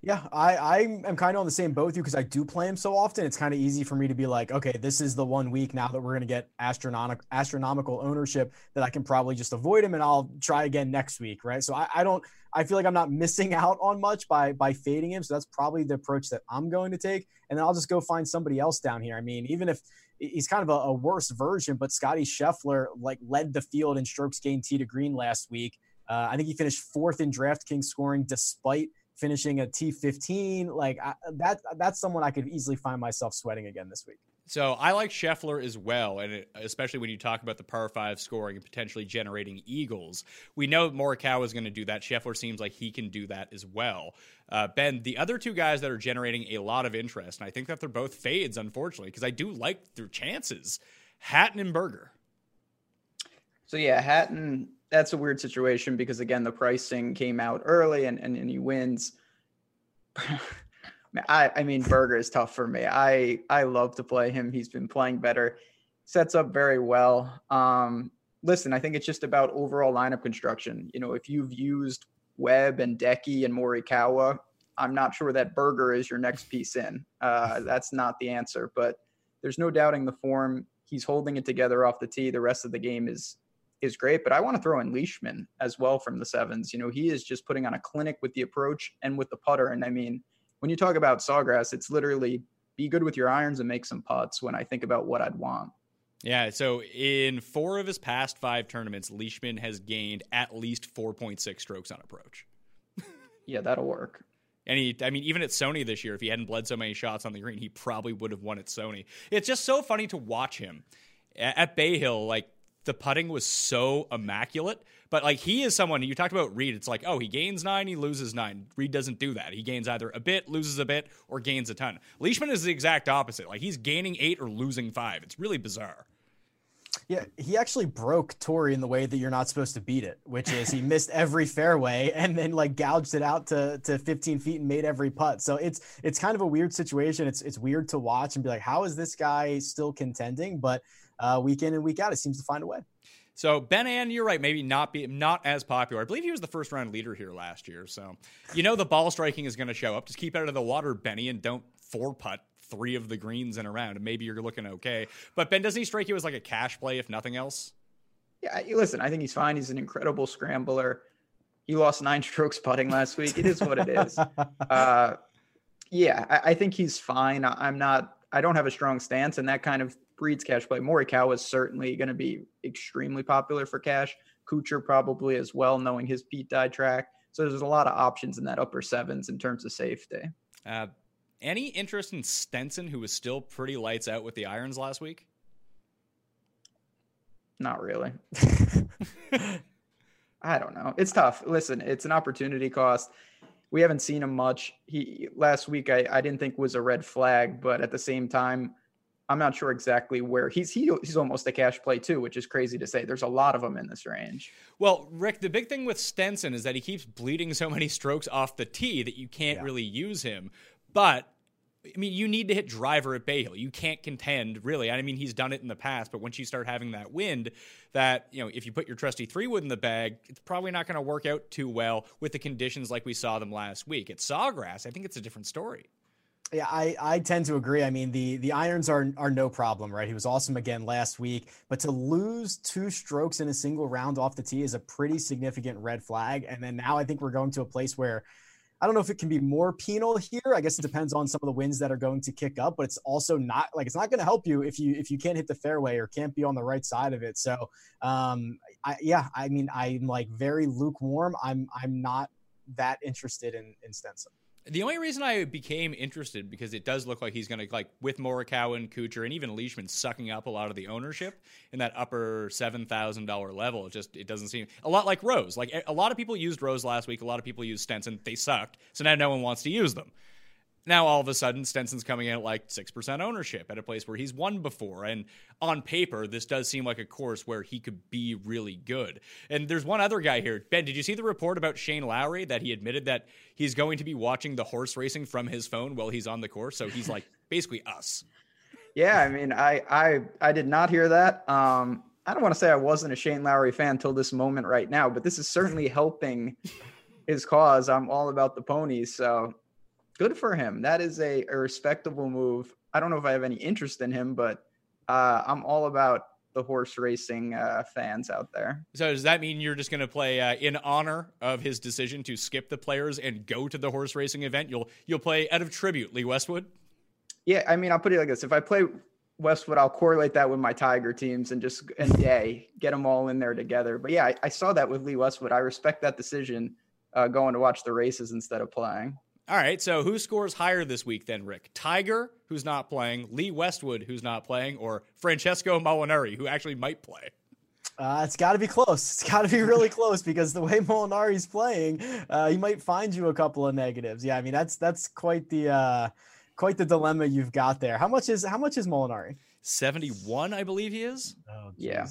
Yeah, I I am kind of on the same boat with you because I do play him so often. It's kind of easy for me to be like, okay, this is the one week now that we're going to get astronomical astronomical ownership that I can probably just avoid him and I'll try again next week, right? So I, I don't I feel like I'm not missing out on much by by fading him. So that's probably the approach that I'm going to take, and then I'll just go find somebody else down here. I mean, even if he's kind of a, a worse version, but Scotty Scheffler like led the field in strokes gained tee to green last week. Uh, I think he finished fourth in DraftKings scoring despite finishing a T15. Like I, that, that's someone I could easily find myself sweating again this week. So I like Scheffler as well, and it, especially when you talk about the par five scoring and potentially generating eagles. We know Morikawa is going to do that. Scheffler seems like he can do that as well. Uh, ben, the other two guys that are generating a lot of interest, and I think that they're both fades, unfortunately, because I do like their chances. Hatton and Berger. So yeah, Hatton that's a weird situation because again, the pricing came out early and and, and he wins. I I mean, Berger is tough for me. I I love to play him. He's been playing better, sets up very well. Um, listen, I think it's just about overall lineup construction. You know, if you've used Webb and Decky and Morikawa, I'm not sure that Berger is your next piece in. Uh, that's not the answer, but there's no doubting the form. He's holding it together off the tee. The rest of the game is is great, but I want to throw in Leishman as well from the sevens. You know, he is just putting on a clinic with the approach and with the putter. And I mean, when you talk about Sawgrass, it's literally be good with your irons and make some putts when I think about what I'd want. Yeah, so in four of his past five tournaments, Leishman has gained at least 4.6 strokes on approach. yeah, that'll work. And he, I mean, even at Sony this year, if he hadn't bled so many shots on the green, he probably would have won at Sony. It's just so funny to watch him at Bay Hill. Like the putting was so immaculate. But like he is someone you talked about Reed. It's like oh he gains nine, he loses nine. Reed doesn't do that. He gains either a bit, loses a bit, or gains a ton. Leishman is the exact opposite. Like he's gaining eight or losing five. It's really bizarre. Yeah, he actually broke Torrey in the way that you're not supposed to beat it, which is he missed every fairway and then like gouged it out to, to 15 feet and made every putt. So it's it's kind of a weird situation. It's it's weird to watch and be like, how is this guy still contending? But uh, week in and week out, it seems to find a way. So Ben An, you're right, maybe not be not as popular. I believe he was the first round leader here last year. So you know the ball striking is going to show up. Just keep out of the water, Benny, and don't four putt three of the greens in a round. And maybe you're looking okay. But Ben, doesn't he strike you as like a cash play if nothing else? Yeah, listen, I think he's fine. He's an incredible scrambler. He lost nine strokes putting last week. It is what it is. uh, yeah, I, I think he's fine. I'm not. I don't have a strong stance, and that kind of breeds cash play. Morikawa is certainly going to be extremely popular for cash. Kuchar probably as well, knowing his Pete Dye track. So there's a lot of options in that upper sevens in terms of safety. Uh, any interest in Stenson, who was still pretty lights out with the irons last week? Not really. I don't know. It's tough. Listen, it's an opportunity cost. We haven't seen him much. He last week I, I didn't think was a red flag, but at the same time, I'm not sure exactly where he's he, he's almost a cash play too, which is crazy to say. There's a lot of them in this range. Well, Rick, the big thing with Stenson is that he keeps bleeding so many strokes off the tee that you can't yeah. really use him. But I mean, you need to hit driver at Bay Hill. You can't contend, really. I mean, he's done it in the past, but once you start having that wind, that, you know, if you put your trusty three wood in the bag, it's probably not going to work out too well with the conditions like we saw them last week. At Sawgrass, I think it's a different story. Yeah, I, I tend to agree. I mean, the the irons are are no problem, right? He was awesome again last week, but to lose two strokes in a single round off the tee is a pretty significant red flag. And then now I think we're going to a place where I don't know if it can be more penal here. I guess it depends on some of the winds that are going to kick up, but it's also not like it's not going to help you if you if you can't hit the fairway or can't be on the right side of it. So, um, I, yeah, I mean, I'm like very lukewarm. I'm I'm not that interested in in Stenson. The only reason I became interested because it does look like he's going to like with Morikawa and Kuchar and even Leishman sucking up a lot of the ownership in that upper seven thousand dollar level. It just it doesn't seem a lot like Rose. Like a lot of people used Rose last week. A lot of people used Stenson. They sucked. So now no one wants to use them. Now all of a sudden Stenson's coming in at like 6% ownership at a place where he's won before and on paper this does seem like a course where he could be really good. And there's one other guy here. Ben, did you see the report about Shane Lowry that he admitted that he's going to be watching the horse racing from his phone while he's on the course so he's like basically us. Yeah, I mean I I I did not hear that. Um I don't want to say I wasn't a Shane Lowry fan till this moment right now, but this is certainly helping his cause. I'm all about the ponies, so good for him. That is a, a respectable move. I don't know if I have any interest in him, but uh, I'm all about the horse racing uh, fans out there. So does that mean you're just going to play uh, in honor of his decision to skip the players and go to the horse racing event? You'll you'll play out of tribute, Lee Westwood. Yeah, I mean, I'll put it like this: if I play Westwood, I'll correlate that with my Tiger teams and just and day get them all in there together. But yeah, I, I, saw that with Lee Westwood. I respect that decision, uh, going to watch the races instead of playing. All right, so who scores higher this week then, Rick? Tiger, who's not playing, Lee Westwood, who's not playing, or Francesco Molinari, who actually might play? Uh, it's got to be close. It's got to be really close because the way Molinari's playing, uh, he might find you a couple of negatives. Yeah, I mean that's that's quite the uh, quite the dilemma you've got there. How much is how much is Molinari? Seventy one, I believe he is. Oh, geez. yeah.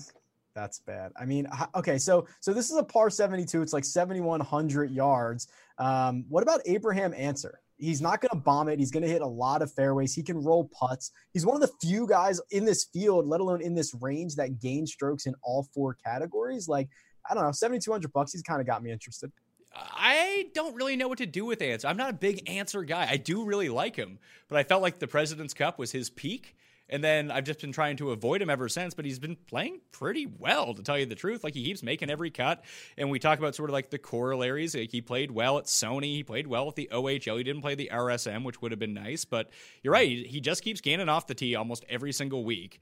That's bad. I mean, okay, so so this is a par 72. It's like 7100 yards. Um, what about Abraham Ancer? He's not going to bomb it. He's going to hit a lot of fairways. He can roll putts. He's one of the few guys in this field, let alone in this range, that gain strokes in all four categories. Like, I don't know, 7,200 bucks. He's kind of got me interested. I don't really know what to do with Ancer. I'm not a big Ancer guy. I do really like him, but I felt like the President's Cup was his peak. And then I've just been trying to avoid him ever since, but he's been playing pretty well, to tell you the truth. Like he keeps making every cut. And we talk about sort of like the corollaries. Like he played well at Sony. He played well with the OHL. He didn't play the RSM, which would have been nice. But you're right. He just keeps gaining off the tee almost every single week.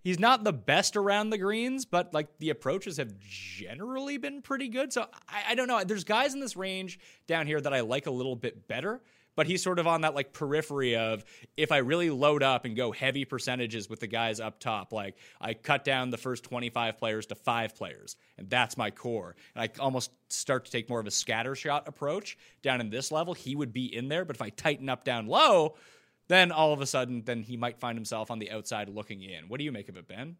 He's not the best around the greens, but like the approaches have generally been pretty good. So I, I don't know. There's guys in this range down here that I like a little bit better but he's sort of on that like periphery of if I really load up and go heavy percentages with the guys up top, like I cut down the first 25 players to five players, and that's my core. And I almost start to take more of a scatter shot approach down in this level. He would be in there, but if I tighten up down low, then all of a sudden, then he might find himself on the outside looking in. What do you make of it, Ben?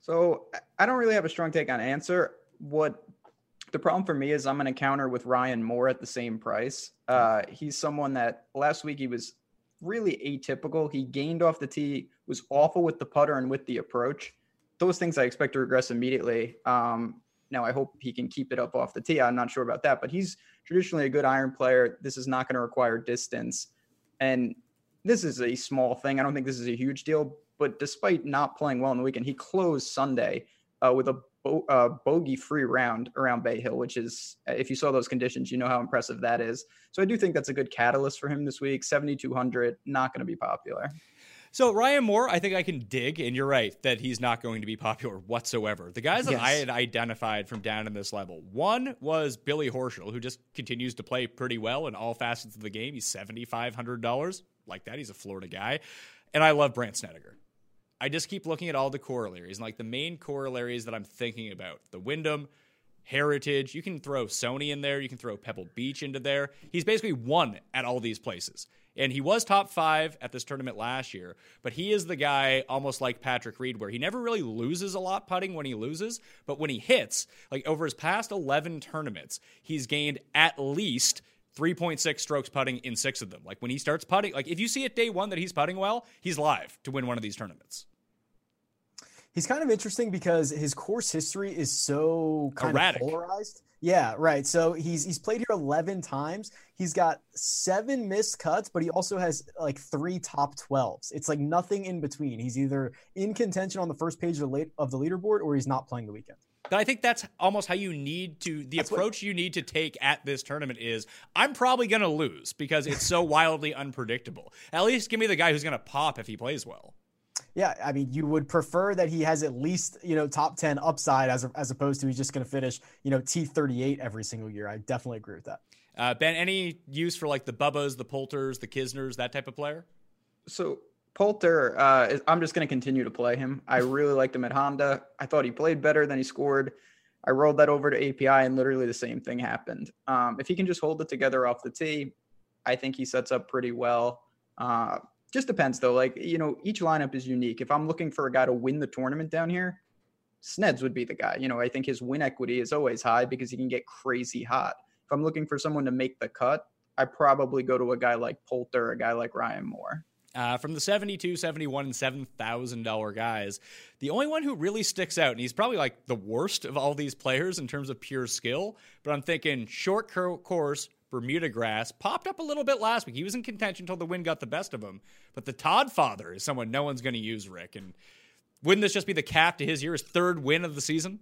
So I don't really have a strong take on Ancer. What the problem for me is I'm going to counter with Ryan Moore at the same price. Uh, he's someone that last week he was really atypical. He gained off the tee, was awful with the putter and with the approach. Those things I expect to regress immediately. Um, now I hope he can keep it up off the tee. I'm not sure about that, but he's traditionally a good iron player. This is not going to require distance, and this is a small thing. I don't think this is a huge deal. But despite not playing well in the weekend, he closed Sunday uh, with a bo- uh, bogey free round around Bay Hill, which is, if you saw those conditions, you know how impressive that is. So I do think that's a good catalyst for him this week. 7,200, not going to be popular. So Ryan Moore, I think I can dig, and you're right that he's not going to be popular whatsoever. The guys that yes. I had identified from down in this level, one was Billy Horschel, who just continues to play pretty well in all facets of the game. He's seventy five hundred dollars, like that. He's a Florida guy, and I love Brandt Snedeker. I just keep looking at all the corollaries and like the main corollaries that I'm thinking about. The Wyndham, Heritage, you can throw Sony in there, you can throw Pebble Beach into there. He's basically won at all these places. And he was top five at this tournament last year, but he is the guy almost like Patrick Reed, where he never really loses a lot putting when he loses, but when he hits, like over his past 11 tournaments, he's gained at least 3.6 strokes putting in six of them. Like when he starts putting, like if you see it day one that he's putting well, he's live to win one of these tournaments he's kind of interesting because his course history is so kind Erratic. of polarized. Yeah, right. So he's he's played here 11 times. He's got seven missed cuts, but he also has like three top 12s. It's like nothing in between. He's either in contention on the first page of the, late, of the leaderboard or he's not playing the weekend. But I think that's almost how you need to the that's approach what, you need to take at this tournament is I'm probably going to lose because it's so wildly unpredictable. At least give me the guy who's going to pop if he plays well. Yeah, I mean, you would prefer that he has at least you know top ten upside as as opposed to he's just going to finish you know T thirty eight every single year. I definitely agree with that. Uh, ben, any use for like the Bubbas, the Poulters, the Kisners, that type of player? So Poulter, uh, is, I'm just going to continue to play him. I really liked him at Honda. I thought he played better than he scored. I rolled that over to API, and literally the same thing happened. Um, if he can just hold it together off the tee, I think he sets up pretty well. Uh, just depends though. Like, you know, each lineup is unique. If I'm looking for a guy to win the tournament down here, Sneds would be the guy. You know, I think his win equity is always high because he can get crazy hot. If I'm looking for someone to make the cut, I probably go to a guy like Poulter, a guy like Ryan Moore. Uh, from the 72, 71, and $7,000 guys, the only one who really sticks out, and he's probably like the worst of all these players in terms of pure skill, but I'm thinking short course, Bermuda grass popped up a little bit last week. He was in contention until the wind got the best of him. But the Todd father is someone no one's going to use, Rick. And wouldn't this just be the cap to his year, his third win of the season?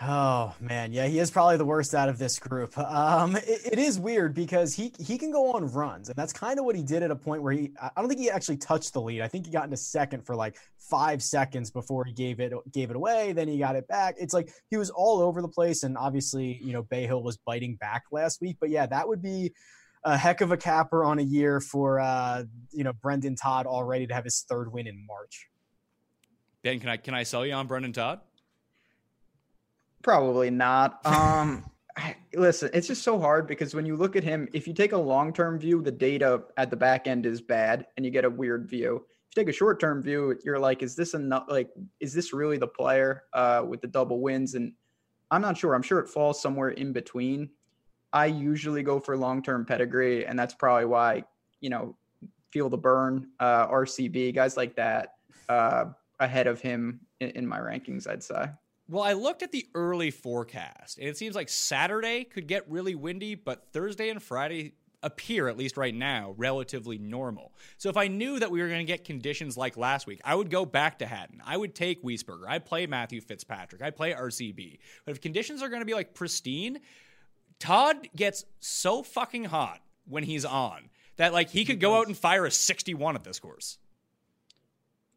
Oh man, yeah, he is probably the worst out of this group. Um, it, it is weird because he he can go on runs, and that's kind of what he did at a point where he I don't think he actually touched the lead. I think he got into second for like five seconds before he gave it gave it away. Then he got it back. It's like he was all over the place, and obviously, you know, Bay Hill was biting back last week. But yeah, that would be a heck of a capper on a year for uh, you know Brendon Todd already to have his third win in March. Ben, can I can I sell you on Brendon Todd? Probably not. Um, listen, it's just so hard because when you look at him, if you take a long term view, the data at the back end is bad, and you get a weird view. If you take a short term view, you're like, is this enough? Like, is this really the player uh, with the double wins? And I'm not sure. I'm sure it falls somewhere in between. I usually go for long term pedigree, and that's probably why you know, feel the burn, uh, RCB guys like that uh, ahead of him in, in my rankings. I'd say. Well, I looked at the early forecast, and it seems like Saturday could get really windy, but Thursday and Friday appear, at least right now, relatively normal. So if I knew that we were going to get conditions like last week, I would go back to Hatton. I would take Wiesberger. I'd play Matthew Fitzpatrick. I'd play RCB. But if conditions are going to be like pristine, Todd gets so fucking hot when he's on that like he could go out and fire a 61 at this course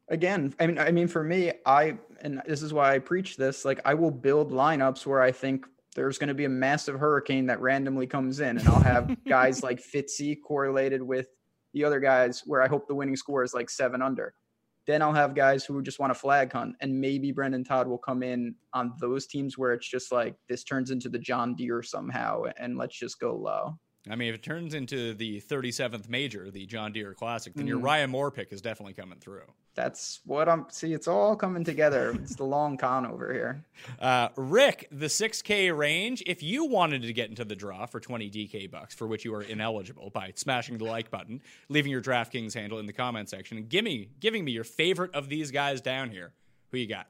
again i mean i mean for me i and this is why i preach this like i will build lineups where i think there's going to be a massive hurricane that randomly comes in and i'll have guys like fitzy correlated with the other guys where i hope the winning score is like seven under. Then i'll have guys who just want to flag hunt and maybe brendon todd will come in on those teams where it's just like this turns into the john deere somehow and let's just go low I mean, if it turns into the 37th major, the John Deere Classic, then mm. your Ryan Moore pick is definitely coming through. That's what I'm. See, it's all coming together. it's the long con over here. Uh, Rick, the 6K range. If you wanted to get into the draw for 20 DK bucks, for which you are ineligible, by smashing the like button, leaving your DraftKings handle in the comment section, and giving giving me your favorite of these guys down here. Who you got?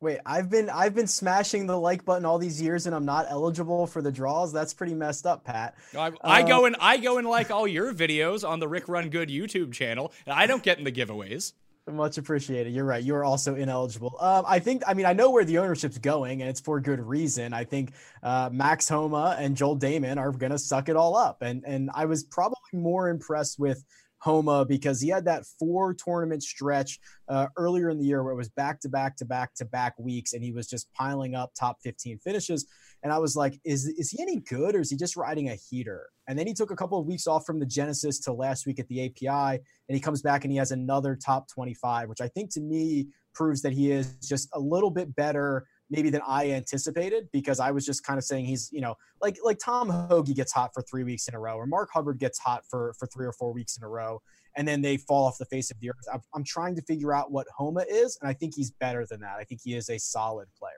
Wait, I've been I've been smashing the like button all these years, and I'm not eligible for the draws. That's pretty messed up, Pat. I, I uh, go and I go and like all your videos on the Rick Run Good YouTube channel, and I don't get in the giveaways. Much appreciated. You're right. You are also ineligible. Um, I think. I mean, I know where the ownership's going, and it's for good reason. I think uh, Max Homa and Joel Dahmen are going to suck it all up, and and I was probably more impressed with Homa because he had that four tournament stretch uh, earlier in the year where it was back to back to back to back weeks, and he was just piling up top 15 finishes. And I was like, is is he any good, or is he just riding a heater? And then he took a couple of weeks off from the Genesis to last week at the API, and he comes back and he has another top 25, which I think to me proves that he is just a little bit better maybe than I anticipated because I was just kind of saying he's, you know, like like Tom Hoge gets hot for three weeks in a row, or Mark Hubbard gets hot for for three or four weeks in a row, and then they fall off the face of the earth. I'm, trying to figure out what Homa is, and I think he's better than that. I think he is a solid player.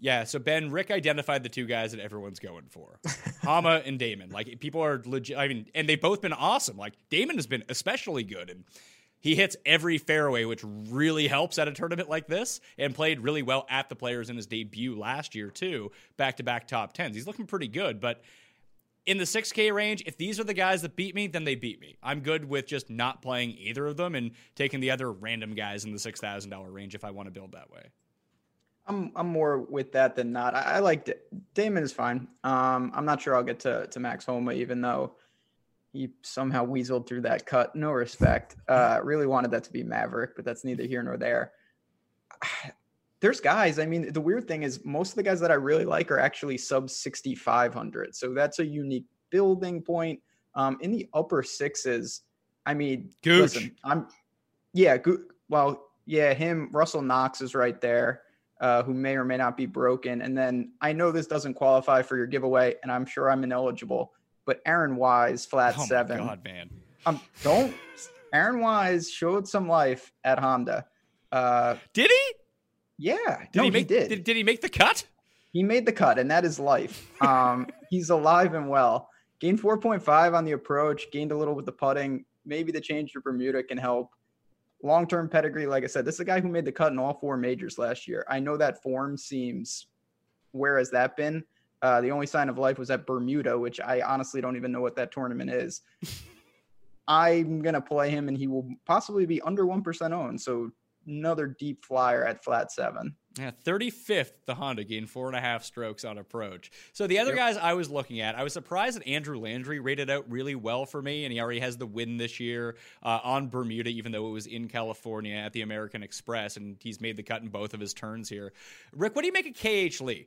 Yeah, so Ben, Rick identified the two guys that everyone's going for. Homa and Dahmen. Like people are legit I mean, and they've both been awesome. Like Dahmen has been especially good and he hits every fairway, which really helps at a tournament like this, and played really well at the players in his debut last year, too. Back to back top tens. He's looking pretty good, but in the 6K range, if these are the guys that beat me, then they beat me. I'm good with just not playing either of them and taking the other random guys in the $6,000 range if I want to build that way. I'm I'm more with that than not. I, I liked it. Dahmen is fine. Um, I'm not sure I'll get to to Max Homa, even though he somehow weaseled through that cut. No respect. Uh, really wanted that to be Maverick, but that's neither here nor there. There's guys. I mean, the weird thing is most of the guys that I really like are actually sub 6,500. So that's a unique building point. Um, in the upper sixes, I mean, Gooch. listen, I'm, yeah, go, well, yeah, him, Russell Knox is right there. Uh, who may or may not be broken. And then I know this doesn't qualify for your giveaway, and I'm sure I'm ineligible but Aaron Wise flat oh seven. God, man. Um, don't. Aaron Wise showed some life at Honda. Uh, did he? Yeah. Did no, he, make, he did. did. Did he make the cut? He made the cut, and that is life. Um, he's alive and well. Gained 4.5 on the approach, gained a little with the putting. Maybe the change to Bermuda can help. Long term pedigree, like I said, this is a guy who made the cut in all four majors last year. I know that form seems, where has that been? Uh, the only sign of life was at Bermuda, which I honestly don't even know what that tournament is. I'm gonna play him, and he will possibly be under one percent owned. So another deep flyer at flat seven. Yeah, 35th, the Honda gained four and a half strokes on approach. So the other Yep. guys I was looking at, I was surprised that Andrew Landry rated out really well for me, and he already has the win this year uh, on Bermuda, even though it was in California at the American Express, and he's made the cut in both of his turns here. Rick, what do you make of KH Lee?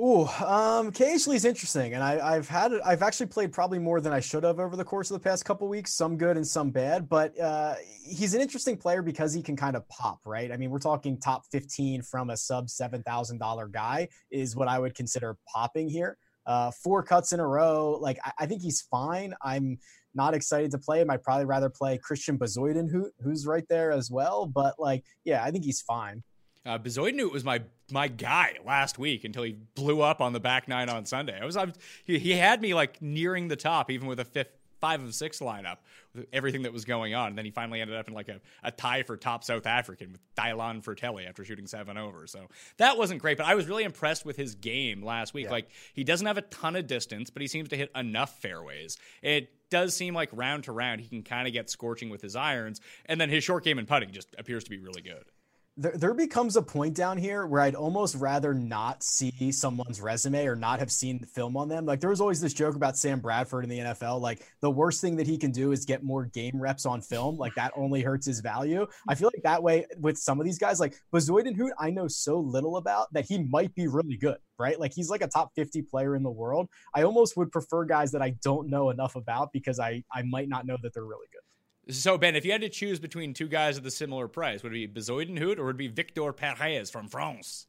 Ooh, um, KH Lee's interesting, and I, I've had. I've actually played probably more than I should have over the course of the past couple weeks. Some good and some bad, but uh, he's an interesting player because he can kind of pop, right? I mean, we're talking top fifteen from a sub seven thousand dollar guy is what I would consider popping here. Uh, four cuts in a row, like I, I think he's fine. I'm not excited to play him. I'd probably rather play Christiaan Bezuidenhout, who who's right there as well. But like, yeah, I think he's fine. Uh, Bezuidenhout was my my guy last week until he blew up on the back nine on Sunday. I was, I was he, he had me like nearing the top, even with a fifth five of six lineup with everything that was going on. And then he finally ended up in like a, a tie for top South African with Dylan Frittelli after shooting seven over. So that wasn't great, but I was really impressed with his game last week. Like he doesn't have a ton of distance, but he seems to hit enough fairways. It does seem like round to round he can kind of get scorching with his irons, and then his short game and putting just appears to be really good. There, there becomes a point down here where I'd almost rather not see someone's resume or not have seen the film on them. Like there was always this joke about Sam Bradford in the NFL. Like the worst thing that he can do is get more game reps on film. Like that only hurts his value. I feel like that way with some of these guys, like Bezuidenhout, I know so little about that he might be really good, right? Like he's like a top 50 player in the world. I almost would prefer guys that I don't know enough about because I, I might not know that they're really good. So Ben, if you had to choose between two guys at the similar price, would it be Bezuidenhout or would it be Victor Perez from France?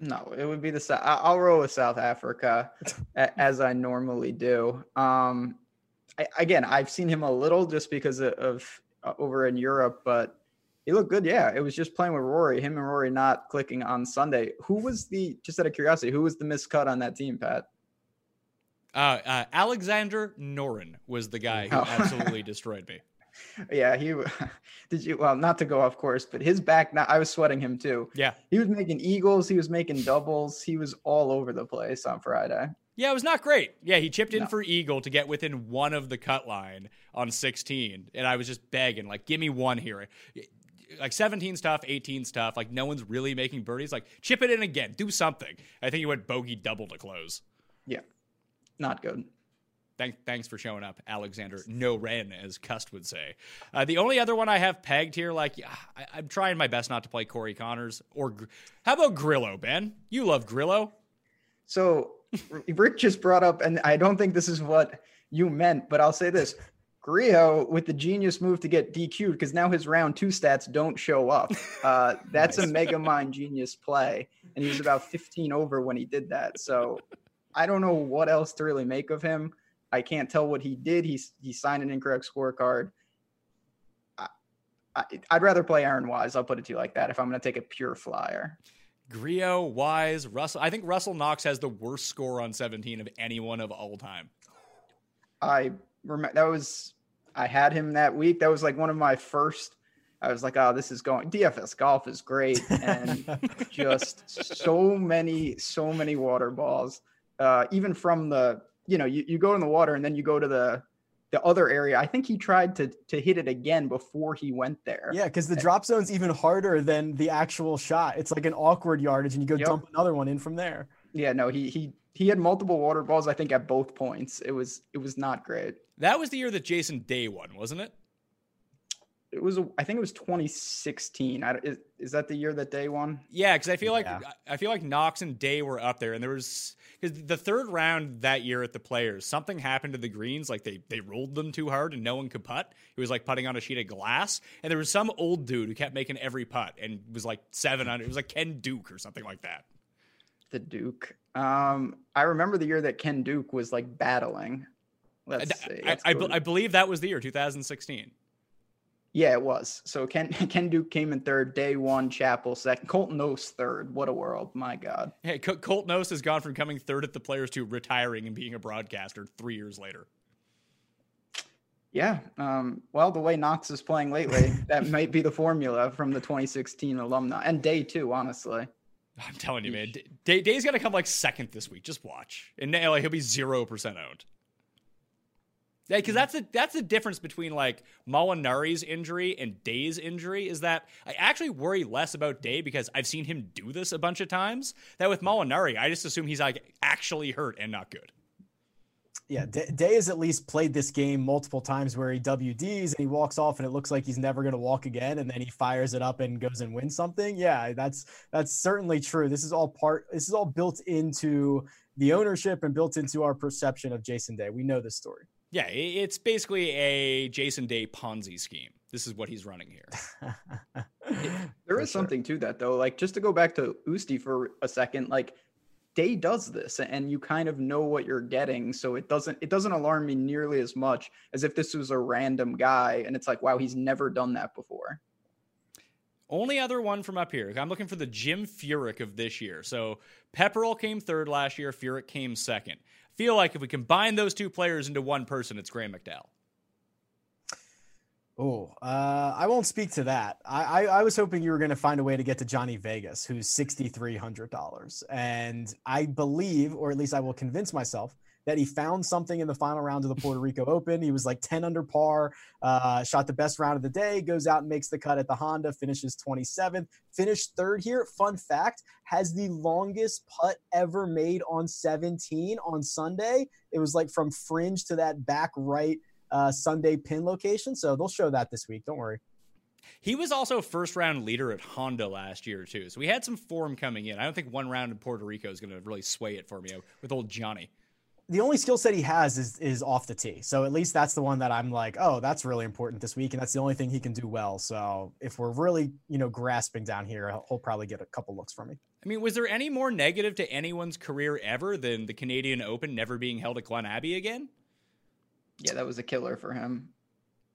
No, it would be the South. I'll roll with South Africa as I normally do. Um, I, again, I've seen him a little just because of, of uh, over in Europe, but he looked good. Yeah, it was just playing with Rory. Him and Rory not clicking on Sunday. Who was the? Just out of curiosity, who was the miscut on that team, Pat? Uh, uh, Alexander Noren was the guy who Oh. absolutely destroyed me. Yeah, he did you well not to go off course, but his back now I was sweating him too. Yeah. He was making eagles, he was making doubles, he was all over the place on Friday. Yeah, it was not great. Yeah, he chipped in No. for Eagle to get within one of the cut line on 16. And I was just begging, like, give me one here. Like 17 stuff, 18 stuff. Like, no one's really making birdies. Like, chip it in again. Do something. I think he went bogey double to close. Yeah. Not good. Thank, thanks for showing up, Alexander. No Ren, as Cust would say. Uh, the only other one I have pegged here, like I, I'm trying my best not to play Corey Conners or how about Grillo, Ben? You love Grillo. So Rick just brought up, and I don't think this is what you meant, but I'll say this. Grillo with the genius move to get DQ'd because now his round two stats don't show up. Uh, that's a mega mind genius play, and he was about 15 over when he did that. So I don't know what else to really make of him. I can't tell what he did. He he signed an incorrect scorecard. I, I, I'd rather play Aaron Wise. I'll put it to you like that. If I'm going to take a pure flyer. Grio, Wise, Russell. I think Russell Knox has the worst score on 17 of anyone of all time. I remember that was I had him that week. That was like one of my first. I was like, oh, this is going. DFS golf is great, and just so many, so many water balls. Uh, even from the, you know, you, you go in the water and then you go to the the other area. I think he tried to to hit it again before he went there. Yeah, because the drop zone's even harder than the actual shot. It's like an awkward yardage, and you go Yep. dump another one in from there. yeah. No, he he he had multiple water balls. I think at both points. It was it was not great. That was the year that Jason Day won, wasn't it? It was, a- I think it was 2016. I, is, is that the year that Day won? Yeah, because I feel like Yeah. I feel like Knox and Day were up there, and there was because the third round that year at the Players, something happened to the greens, like they they rolled them too hard and no one could putt. It was like putting on a sheet of glass, and there was some old dude who kept making every putt and was like seven under. It was like Ken Duke or something like that. The Duke. Um, I remember the year that Ken Duke was like battling. Let's see. I, Let's I, go I believe that was the year 2016. Yeah, it was. So Ken Ken Duke came in third, Day won, Chappell second, Colt Knost third. What a world! My God. Hey, Col- Colt Knost has gone from coming third at the Players to retiring and being a broadcaster three years later. Yeah. Um, well, the way Knox is playing lately, that might be the formula from the 2016 alumni and day two, honestly. I'm telling you, man. Day, Day's gonna come like second this week. Just watch, and now like he'll be zero percent owned. Yeah, because that's the that's the difference between like Molinari's injury and Day's injury is that I actually worry less about Day because I've seen him do this a bunch of times. That with Molinari, I just assume he's like actually hurt and not good. Yeah, Day has at least played this game multiple times where he WDs and he walks off and it looks like he's never going to walk again, and then he fires it up and goes and wins something. Yeah, that's that's certainly true. This is all part. This is all built into the ownership and built into our perception of Jason Day. We know this story. Yeah, it's basically a Jason Day Ponzi scheme. This is what he's running here. there is sure. something to that though. Like just to go back to Usti for a second, like Day does this and you kind of know what you're getting. So it doesn't it doesn't alarm me nearly as much as if this was a random guy and it's like, wow, he's never done that before. Only other one from up here. I'm looking for the Jim Furyk of this year. So Pepperell came third last year, Furyk came second. Feel like if we combine those two players into one person, it's Graham McDowell. Oh, uh, I won't speak to that. I, I, I was hoping you were going to find a way to get to Johnny Vegas, who's sixty three hundred dollars, and I believe, or at least I will convince myself, that he found something in the final round of the Puerto Rico Open. He was like ten under par, uh, shot the best round of the day, goes out and makes the cut at the Honda, finishes twenty seventh, finished third here. Fun fact: has the longest putt ever made on seventeen on Sunday. It was like from fringe to that back right uh, Sunday pin location. So they'll show that this week. Don't worry. He was also first round leader at Honda last year too. So we had some form coming in. I don't think one round in Puerto Rico is going to really sway it for me with old Johnny. The only skill set he has is is off the tee. So at least that's the one that I'm like, oh, that's really important this week, and that's the only thing he can do well. So if we're really, you know, grasping down here, he'll probably get a couple looks from me. I mean, was there any more negative to anyone's career ever than the Canadian Open never being held at Glen Abbey again? Yeah, that was a killer for him.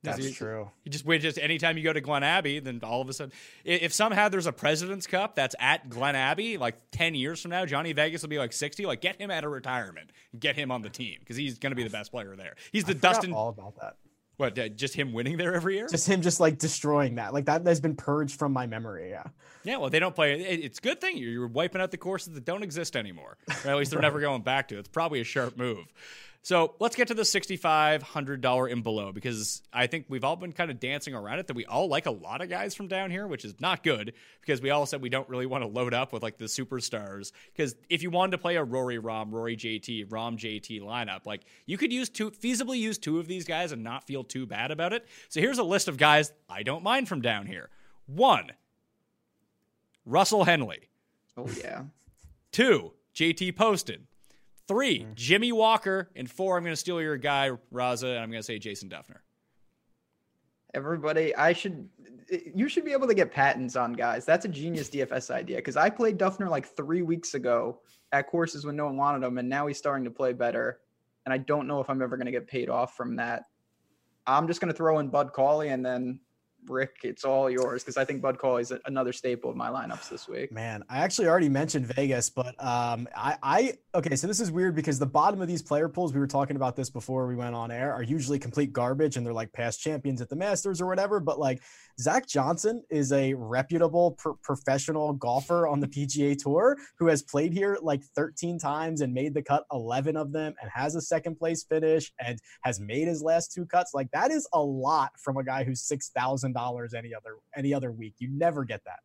That's he, true. You just wait. Just anytime you go to Glen Abbey, then all of a sudden, if somehow there's a President's Cup that's at Glen Abbey, like ten years from now, Johnny Vegas will be like sixty. Like, get him out of retirement, get him on the team because he's going to be the best player there. He's the Dustin. All about that. What? Uh, just him winning there every year? Just him, just like destroying that. Like that has been purged from my memory. Yeah. Yeah. Well, they don't play. It's a good thing you're wiping out the courses that don't exist anymore, or at least they're right. never going back to. It's probably a sharp move. So let's get to the $6,500 and below because I think we've all been kind of dancing around it that we all like a lot of guys from down here, which is not good because we all said we don't really want to load up with like the superstars. Because if you wanted to play a Rory Rahm, Rory JT, Rahm JT lineup, like you could use two, feasibly use two of these guys and not feel too bad about it. So here's a list of guys I don't mind from down here. One, Russell Henley. Oh, yeah. Two, JT Poston. Three. Jimmy Walker. And four, I'm going to steal your guy, Raza, and I'm going to say Jason Dufner. Everybody, I should, you should be able to get patents on guys. That's a genius DFS idea because I played Duffner like three weeks ago at courses when no one wanted him, and now he's starting to play better. And I don't know if I'm ever going to get paid off from that. I'm just going to throw in Bud Cauley and then Rick, it's all yours because I think Bud Cauley is another staple of my lineups this week. Man, I actually already mentioned Vegas, but um, I, I okay. So this is weird because the bottom of these player pools, we were talking about this before we went on air, are usually complete garbage, and they're like past champions at the Masters or whatever. But like Zach Johnson is a reputable pro- professional golfer on the PGA Tour who has played here like 13 times and made the cut 11 of them and has a second place finish and has made his last two cuts. Like that is a lot from a guy who's six thousand dollars any other any other week. You never get that.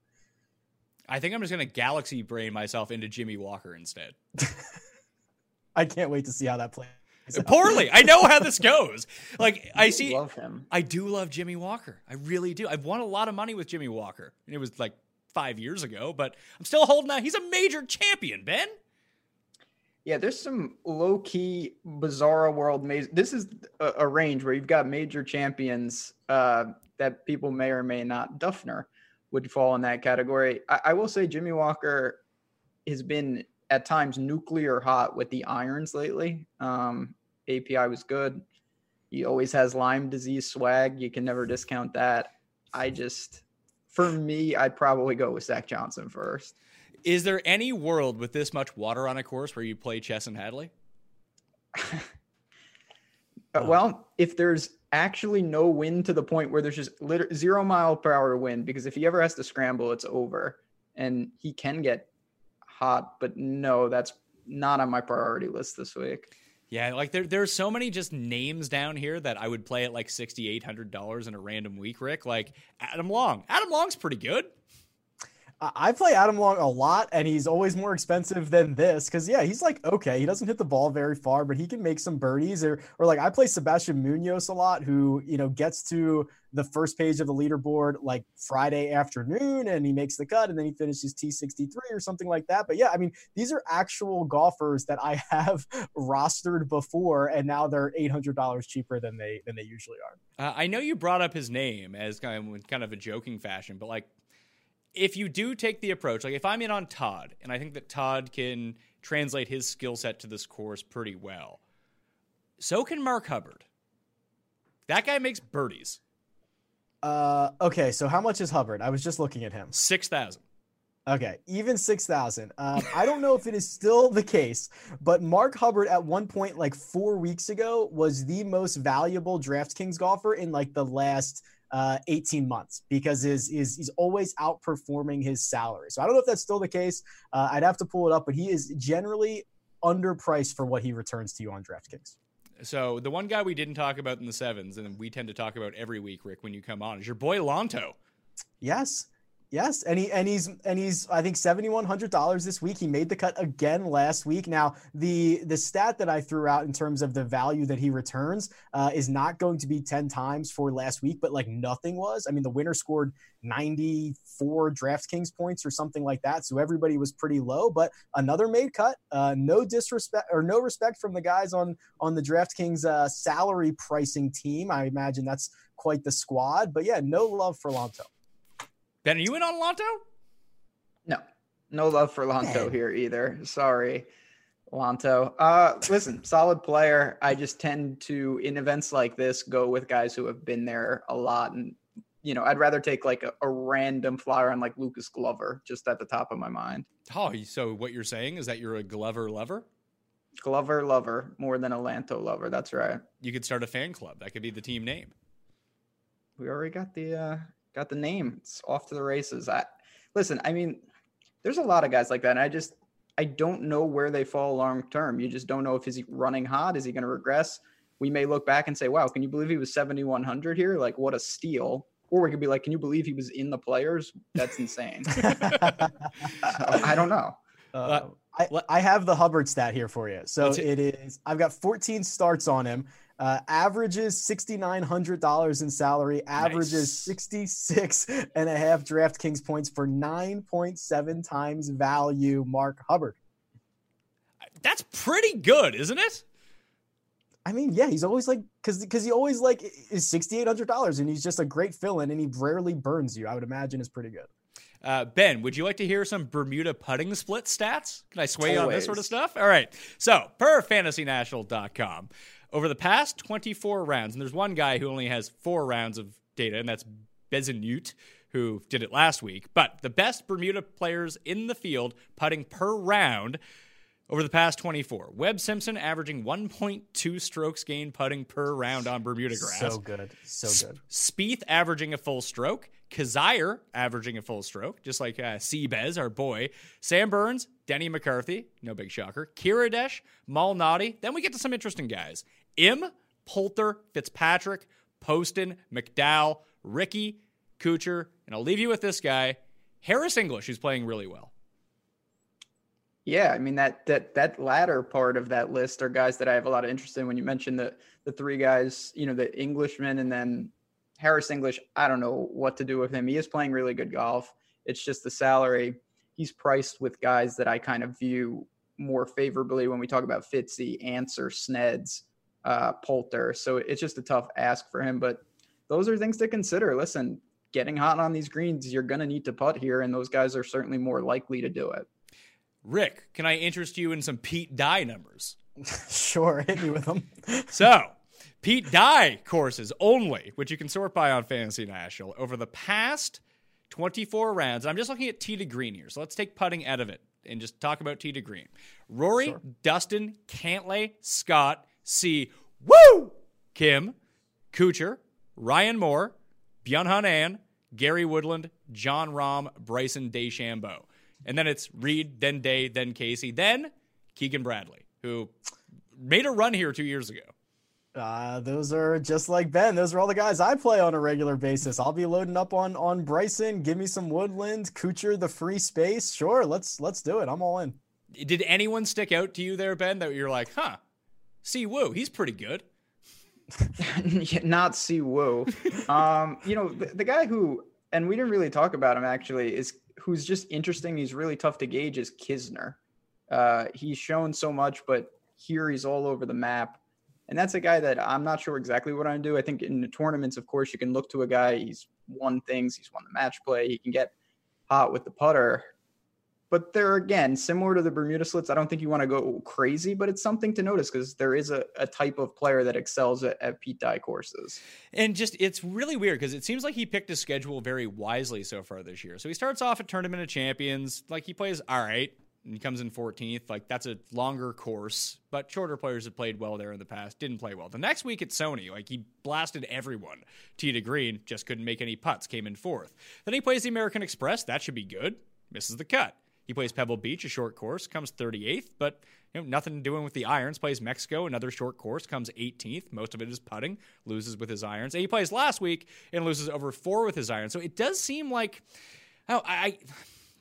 I think I'm just gonna galaxy brain myself into Jimmy Walker instead. I can't wait to see how that plays. Uh, poorly. I know how this goes. Like I see love him. I do love Jimmy Walker. I really do. I've won a lot of money with Jimmy Walker. And it was like five years ago, but I'm still holding out. He's a major champion, Ben. Yeah, there's some low key bizarre world maze. This is a, a, range where you've got major champions uh, that people may or may not. Dufner would fall in that category. I, I will say Jimmy Walker has been at times nuclear hot with the irons lately. Um, API was good. He always has Lyme disease swag. You can never discount that. I just, for me, I'd probably go with Zach Johnson first. Is there any world with this much water on a course where you play chess Chesson Hadley? uh, well, if there's actually no wind to the point where there's just zero mile per hour wind, because if he ever has to scramble, it's over. And he can get hot, but no, that's not on my priority list this week. Yeah, like there there's so many just names down here that I would play at like sixty eight hundred dollars in a random week, Rick. Like Adam Long. Adam Long's pretty good. I play Adam Long a lot, and he's always more expensive than this because yeah, he's like okay, he doesn't hit the ball very far, but he can make some birdies. Or or like I play Sebastian Munoz a lot, who you know gets to the first page of the leaderboard like Friday afternoon, and he makes the cut, and then he finishes T sixty three or something like that. But yeah, I mean these are actual golfers that I have rostered before, and now they're eight hundred dollars cheaper than they than they usually are. Uh, I know you brought up his name as kind of kind of a joking fashion, but like if you do take the approach, like if I'm in on Todd, and I think that Todd can translate his skill set to this course pretty well, so can Mark Hubbard. That guy makes birdies. Uh, okay, so how much is Hubbard? I was just looking at him. Six thousand. Okay, even 6,000. Um, I don't know if it is still the case, but Mark Hubbard at one point, like four weeks ago, was the most valuable DraftKings golfer in like the last uh, 18 months because is is he's always outperforming his salary. So I don't know if that's still the case. Uh, I'd have to pull it up, but he is generally underpriced for what he returns to you on DraftKings. So the one guy we didn't talk about in the sevens, and we tend to talk about every week, Rick, when you come on, is your boy Lanto. Yes. Yes, and he and he's and he's I think seventy one hundred dollars this week. He made the cut again last week. Now the the stat that I threw out in terms of the value that he returns uh, is not going to be ten times for last week, but like nothing was. I mean, the winner scored ninety four DraftKings points or something like that, so everybody was pretty low. But another made cut. Uh, no disrespect or no respect from the guys on on the DraftKings uh, salary pricing team. I imagine that's quite the squad. But yeah, no love for Lanto. Ben, are you in on Lanto? No, no love for Lanto here either. Sorry, Lanto. Uh, listen, solid player. I just tend to, in events like this, go with guys who have been there a lot. And, you know, I'd rather take like a, a random flyer on like Lucas Glover just at the top of my mind. Oh, so what you're saying is that you're a Glover lover? Glover lover more than a Lanto lover. That's right. You could start a fan club. That could be the team name. We already got the uh got the name. It's off to the races. I listen, I mean, there's a lot of guys like that. And I just I don't know where they fall long term. You just don't know if he's running hot. Is he going to regress? We may look back and say, "Wow, can you believe he was 7100 here? Like what a steal." Or we could be like, "Can you believe he was in the players? That's insane." I don't know. Uh, I, I have the Hubbard stat here for you. So it is, I've got 14 starts on him. Uh, averages $6,900 in salary, averages nice. 66 and a half DraftKings points for 9.7 times value. Mark Hubbard. That's pretty good, isn't it? I mean, yeah, he's always like, because because he always like is sixty eight hundred dollars, and he's just a great fill in, and he rarely burns you. I would imagine is pretty good. Uh, ben, would you like to hear some Bermuda putting split stats? Can I sway you on this sort of stuff? All right. So, per fantasynational.com, over the past 24 rounds, and there's one guy who only has four rounds of data, and that's Bezuidenhout, who did it last week. But the best Bermuda players in the field putting per round over the past 24. Webb Simpson averaging 1.2 strokes gained putting per round on Bermuda grass. So good. So good. Spieth averaging a full stroke. Kizzire averaging a full stroke, just like uh, Seabez, our boy. Sam Burns, Denny McCarthy, no big shocker. Kiradech, Malnati. Then we get to some interesting guys. Im, Poulter, Fitzpatrick, Poston, McDowell, Rickie, Kuchar, and I'll leave you with this guy, Harris English, who's playing really well. Yeah, I mean that that that latter part of that list are guys that I have a lot of interest in. When you mentioned the the three guys, you know, the Englishman and then Harris English, I don't know what to do with him. He is playing really good golf. It's just the salary. He's priced with guys that I kind of view more favorably when we talk about Fitzy, Ancer, Sneds, uh, Poulter. So it's just a tough ask for him. But those are things to consider. Listen, getting hot on these greens, you're going to need to putt here, and those guys are certainly more likely to do it. Rick, can I interest you in some Pete Dye numbers? sure, hit me with them. so, Pete Dye courses only, which you can sort by on Fantasy National, over the past 24 rounds. I'm just looking at tee to green here. So let's take putting out of it and just talk about tee to green. Rory, sure. Dustin, Cantlay, Scott, Si, Woo, Kim, Kuchar, Ryan Moore, Byung Hun An, Gary Woodland, Jon Rahm, Bryson DeChambeau. And then it's Reed, then Day, then Casey, then Keegan Bradley, who made a run here two years ago. Uh, those are just like Ben. Those are all the guys I play on a regular basis. I'll be loading up on on Bryson. Give me some Woodland, Kuchar, the free space. Sure, let's let's do it. I'm all in. Did anyone stick out to you there, Ben, that you're like, huh, Si Woo, he's pretty good? Not Si Woo. um, you know, the, the guy who, and we didn't really talk about him actually, is who's just interesting. He's really tough to gauge is Kisner. Uh, he's shown so much, but here he's all over the map. And that's a guy that I'm not sure exactly what I'm do. I think in the tournaments, of course, you can look to a guy. He's won things. He's won the match play. He can get hot with the putter. But there again, similar to the Bermuda splits, I don't think you want to go crazy, but it's something to notice because there is a, a type of player that excels at, at Pete Dye courses. And just it's really weird because it seems like he picked his schedule very wisely so far this year. So he starts off at Tournament of Champions, like he plays all right, and he comes in 14th. Like that's a longer course, but shorter players have played well there in the past, didn't play well. The next week at Sony, like he blasted everyone. Tee to green, just couldn't make any putts, came in fourth. Then he plays the American Express, that should be good. Misses the cut. He plays Pebble Beach, a short course, comes 38th, but you know, nothing to doing with the irons. Plays Mexico, another short course, comes 18th. Most of it is putting, loses with his irons. And he plays last week and loses over four with his irons. So it does seem like, oh, I,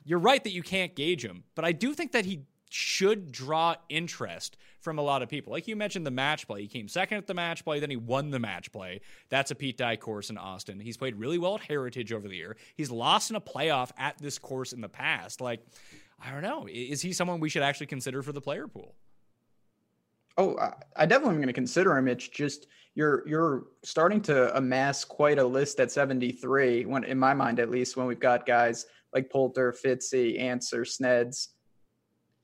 you're right that you can't gauge him, but I do think that he should draw interest from a lot of people. Like you mentioned the match play. He came second at the match play, then he won the match play. That's a Pete Dye course in Austin. He's played really well at Heritage over the year. He's lost in a playoff at this course in the past. Like, I don't know. Is he someone we should actually consider for the player pool? Oh, I definitely am going to consider him. It's just you're you're starting to amass quite a list at 73. When in my mind, at least, when we've got guys like Poulter, Fitzy, Ancer, Sneds.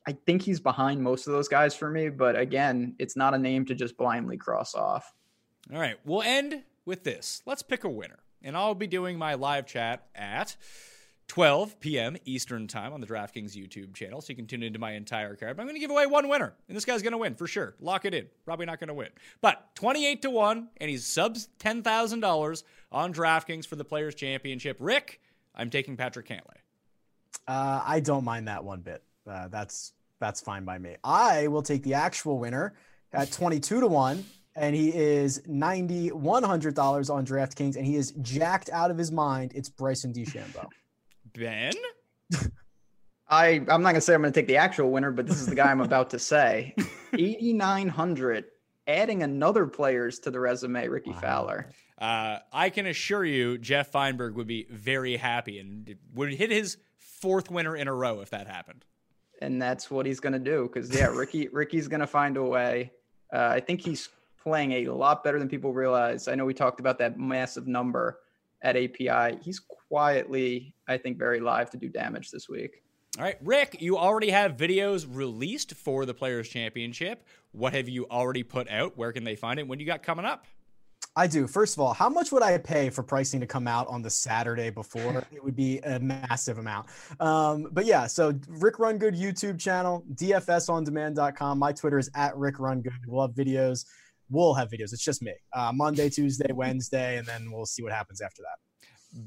I think he's behind most of those guys for me, but again, it's not a name to just blindly cross off. All right, we'll end with this. Let's pick a winner, and I'll be doing my live chat at 12 p.m. Eastern Time on the DraftKings YouTube channel, so you can tune into my entire card. But I'm going to give away one winner, and this guy's going to win for sure. Lock it in. Probably not going to win, but 28 to one, and he's subs ten thousand dollars on DraftKings for the Players Championship. Rick, I'm taking Patrick Cantlay. Uh, I don't mind that one bit. Uh, that's that's fine by me. I will take the actual winner at 22 to 1 and he is ninety one hundred dollars on DraftKings, and he is jacked out of his mind. It's Bryson DeChambeau. Ben, I I'm not gonna say I'm gonna take the actual winner, but this is the guy I'm about to say. Eighty nine hundred, adding another players to the resume. Rickie wow. Fowler. Uh, I can assure you, Geoff Fienberg would be very happy and would hit his fourth winner in a row if that happened. And that's what he's going to do because yeah, Rickie Rickie's going to find a way. Uh, I think he's playing a lot better than people realize. I know we talked about that massive number at API. He's quietly, I think, very live to do damage this week. All right, Rick, you already have videos released for the Players Championship. What have you already put out? Where can they find it? When you got coming up? I do. First of all, how much would I pay for pricing to come out on the Saturday before? it would be a massive amount. Um, but yeah, so Rick Run Good YouTube channel, DFSOnDemand.com. My Twitter is at Rick Run Good. We'll have videos. We'll have videos. It's just me. Uh, Monday, Tuesday, Wednesday, and then we'll see what happens after that.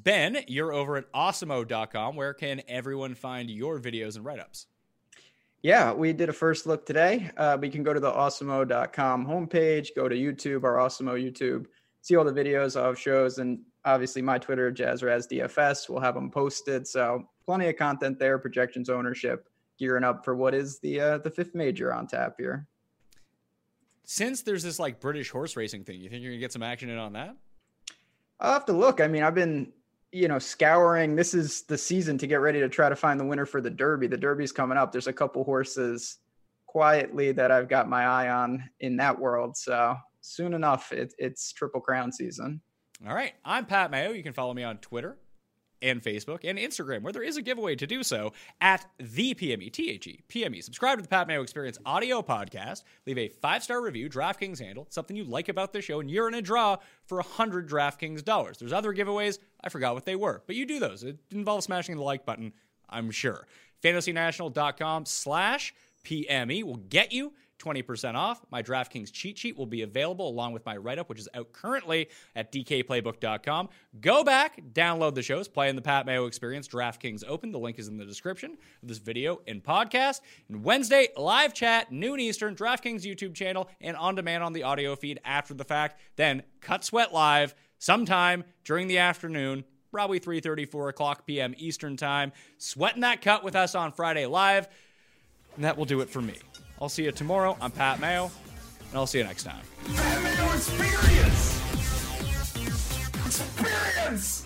Ben, you're over at awesemo.com. Where can everyone find your videos and write ups? Yeah, we did a first look today. Uh, we can go to the awesemo.com homepage, go to YouTube, our Awesemo YouTube, see all the videos of shows, and obviously my Twitter, JazzRazDFS. We'll have them posted. So plenty of content there, projections, ownership, gearing up for what is the uh, the fifth major on tap here. Since there's this like British horse racing thing, you think you're gonna get some action in on that? I'll have to look. I mean, I've been you know, scouring. This is the season to get ready to try to find the winner for the Derby. The Derby's coming up. There's a couple horses quietly that I've got my eye on in that world. So soon enough, it, it's Triple Crown season. All right. I'm Pat Mayo. You can follow me on Twitter and Facebook and Instagram, where there is a giveaway to do so at the PME, T H E, PME. Subscribe to the Pat Mayo Experience audio podcast. Leave a five star review, DraftKings handle, something you like about the show, and you're in a draw for 100 DraftKings dollars. There's other giveaways. I forgot what they were, but you do those. It involves smashing the like button, I'm sure. FantasyNational.com slash PME will get you 20% off. My DraftKings cheat sheet will be available along with my write up, which is out currently at dkplaybook.com. Go back, download the shows, play in the Pat Mayo Experience DraftKings Open. The link is in the description of this video and podcast. And Wednesday, live chat, noon Eastern, DraftKings YouTube channel, and on demand on the audio feed after the fact. Then Cut Sweat Live sometime during the afternoon probably 3.30 4 o'clock p.m eastern time sweating that cut with us on friday live and that will do it for me i'll see you tomorrow i'm pat mayo and i'll see you next time Experience! Experience!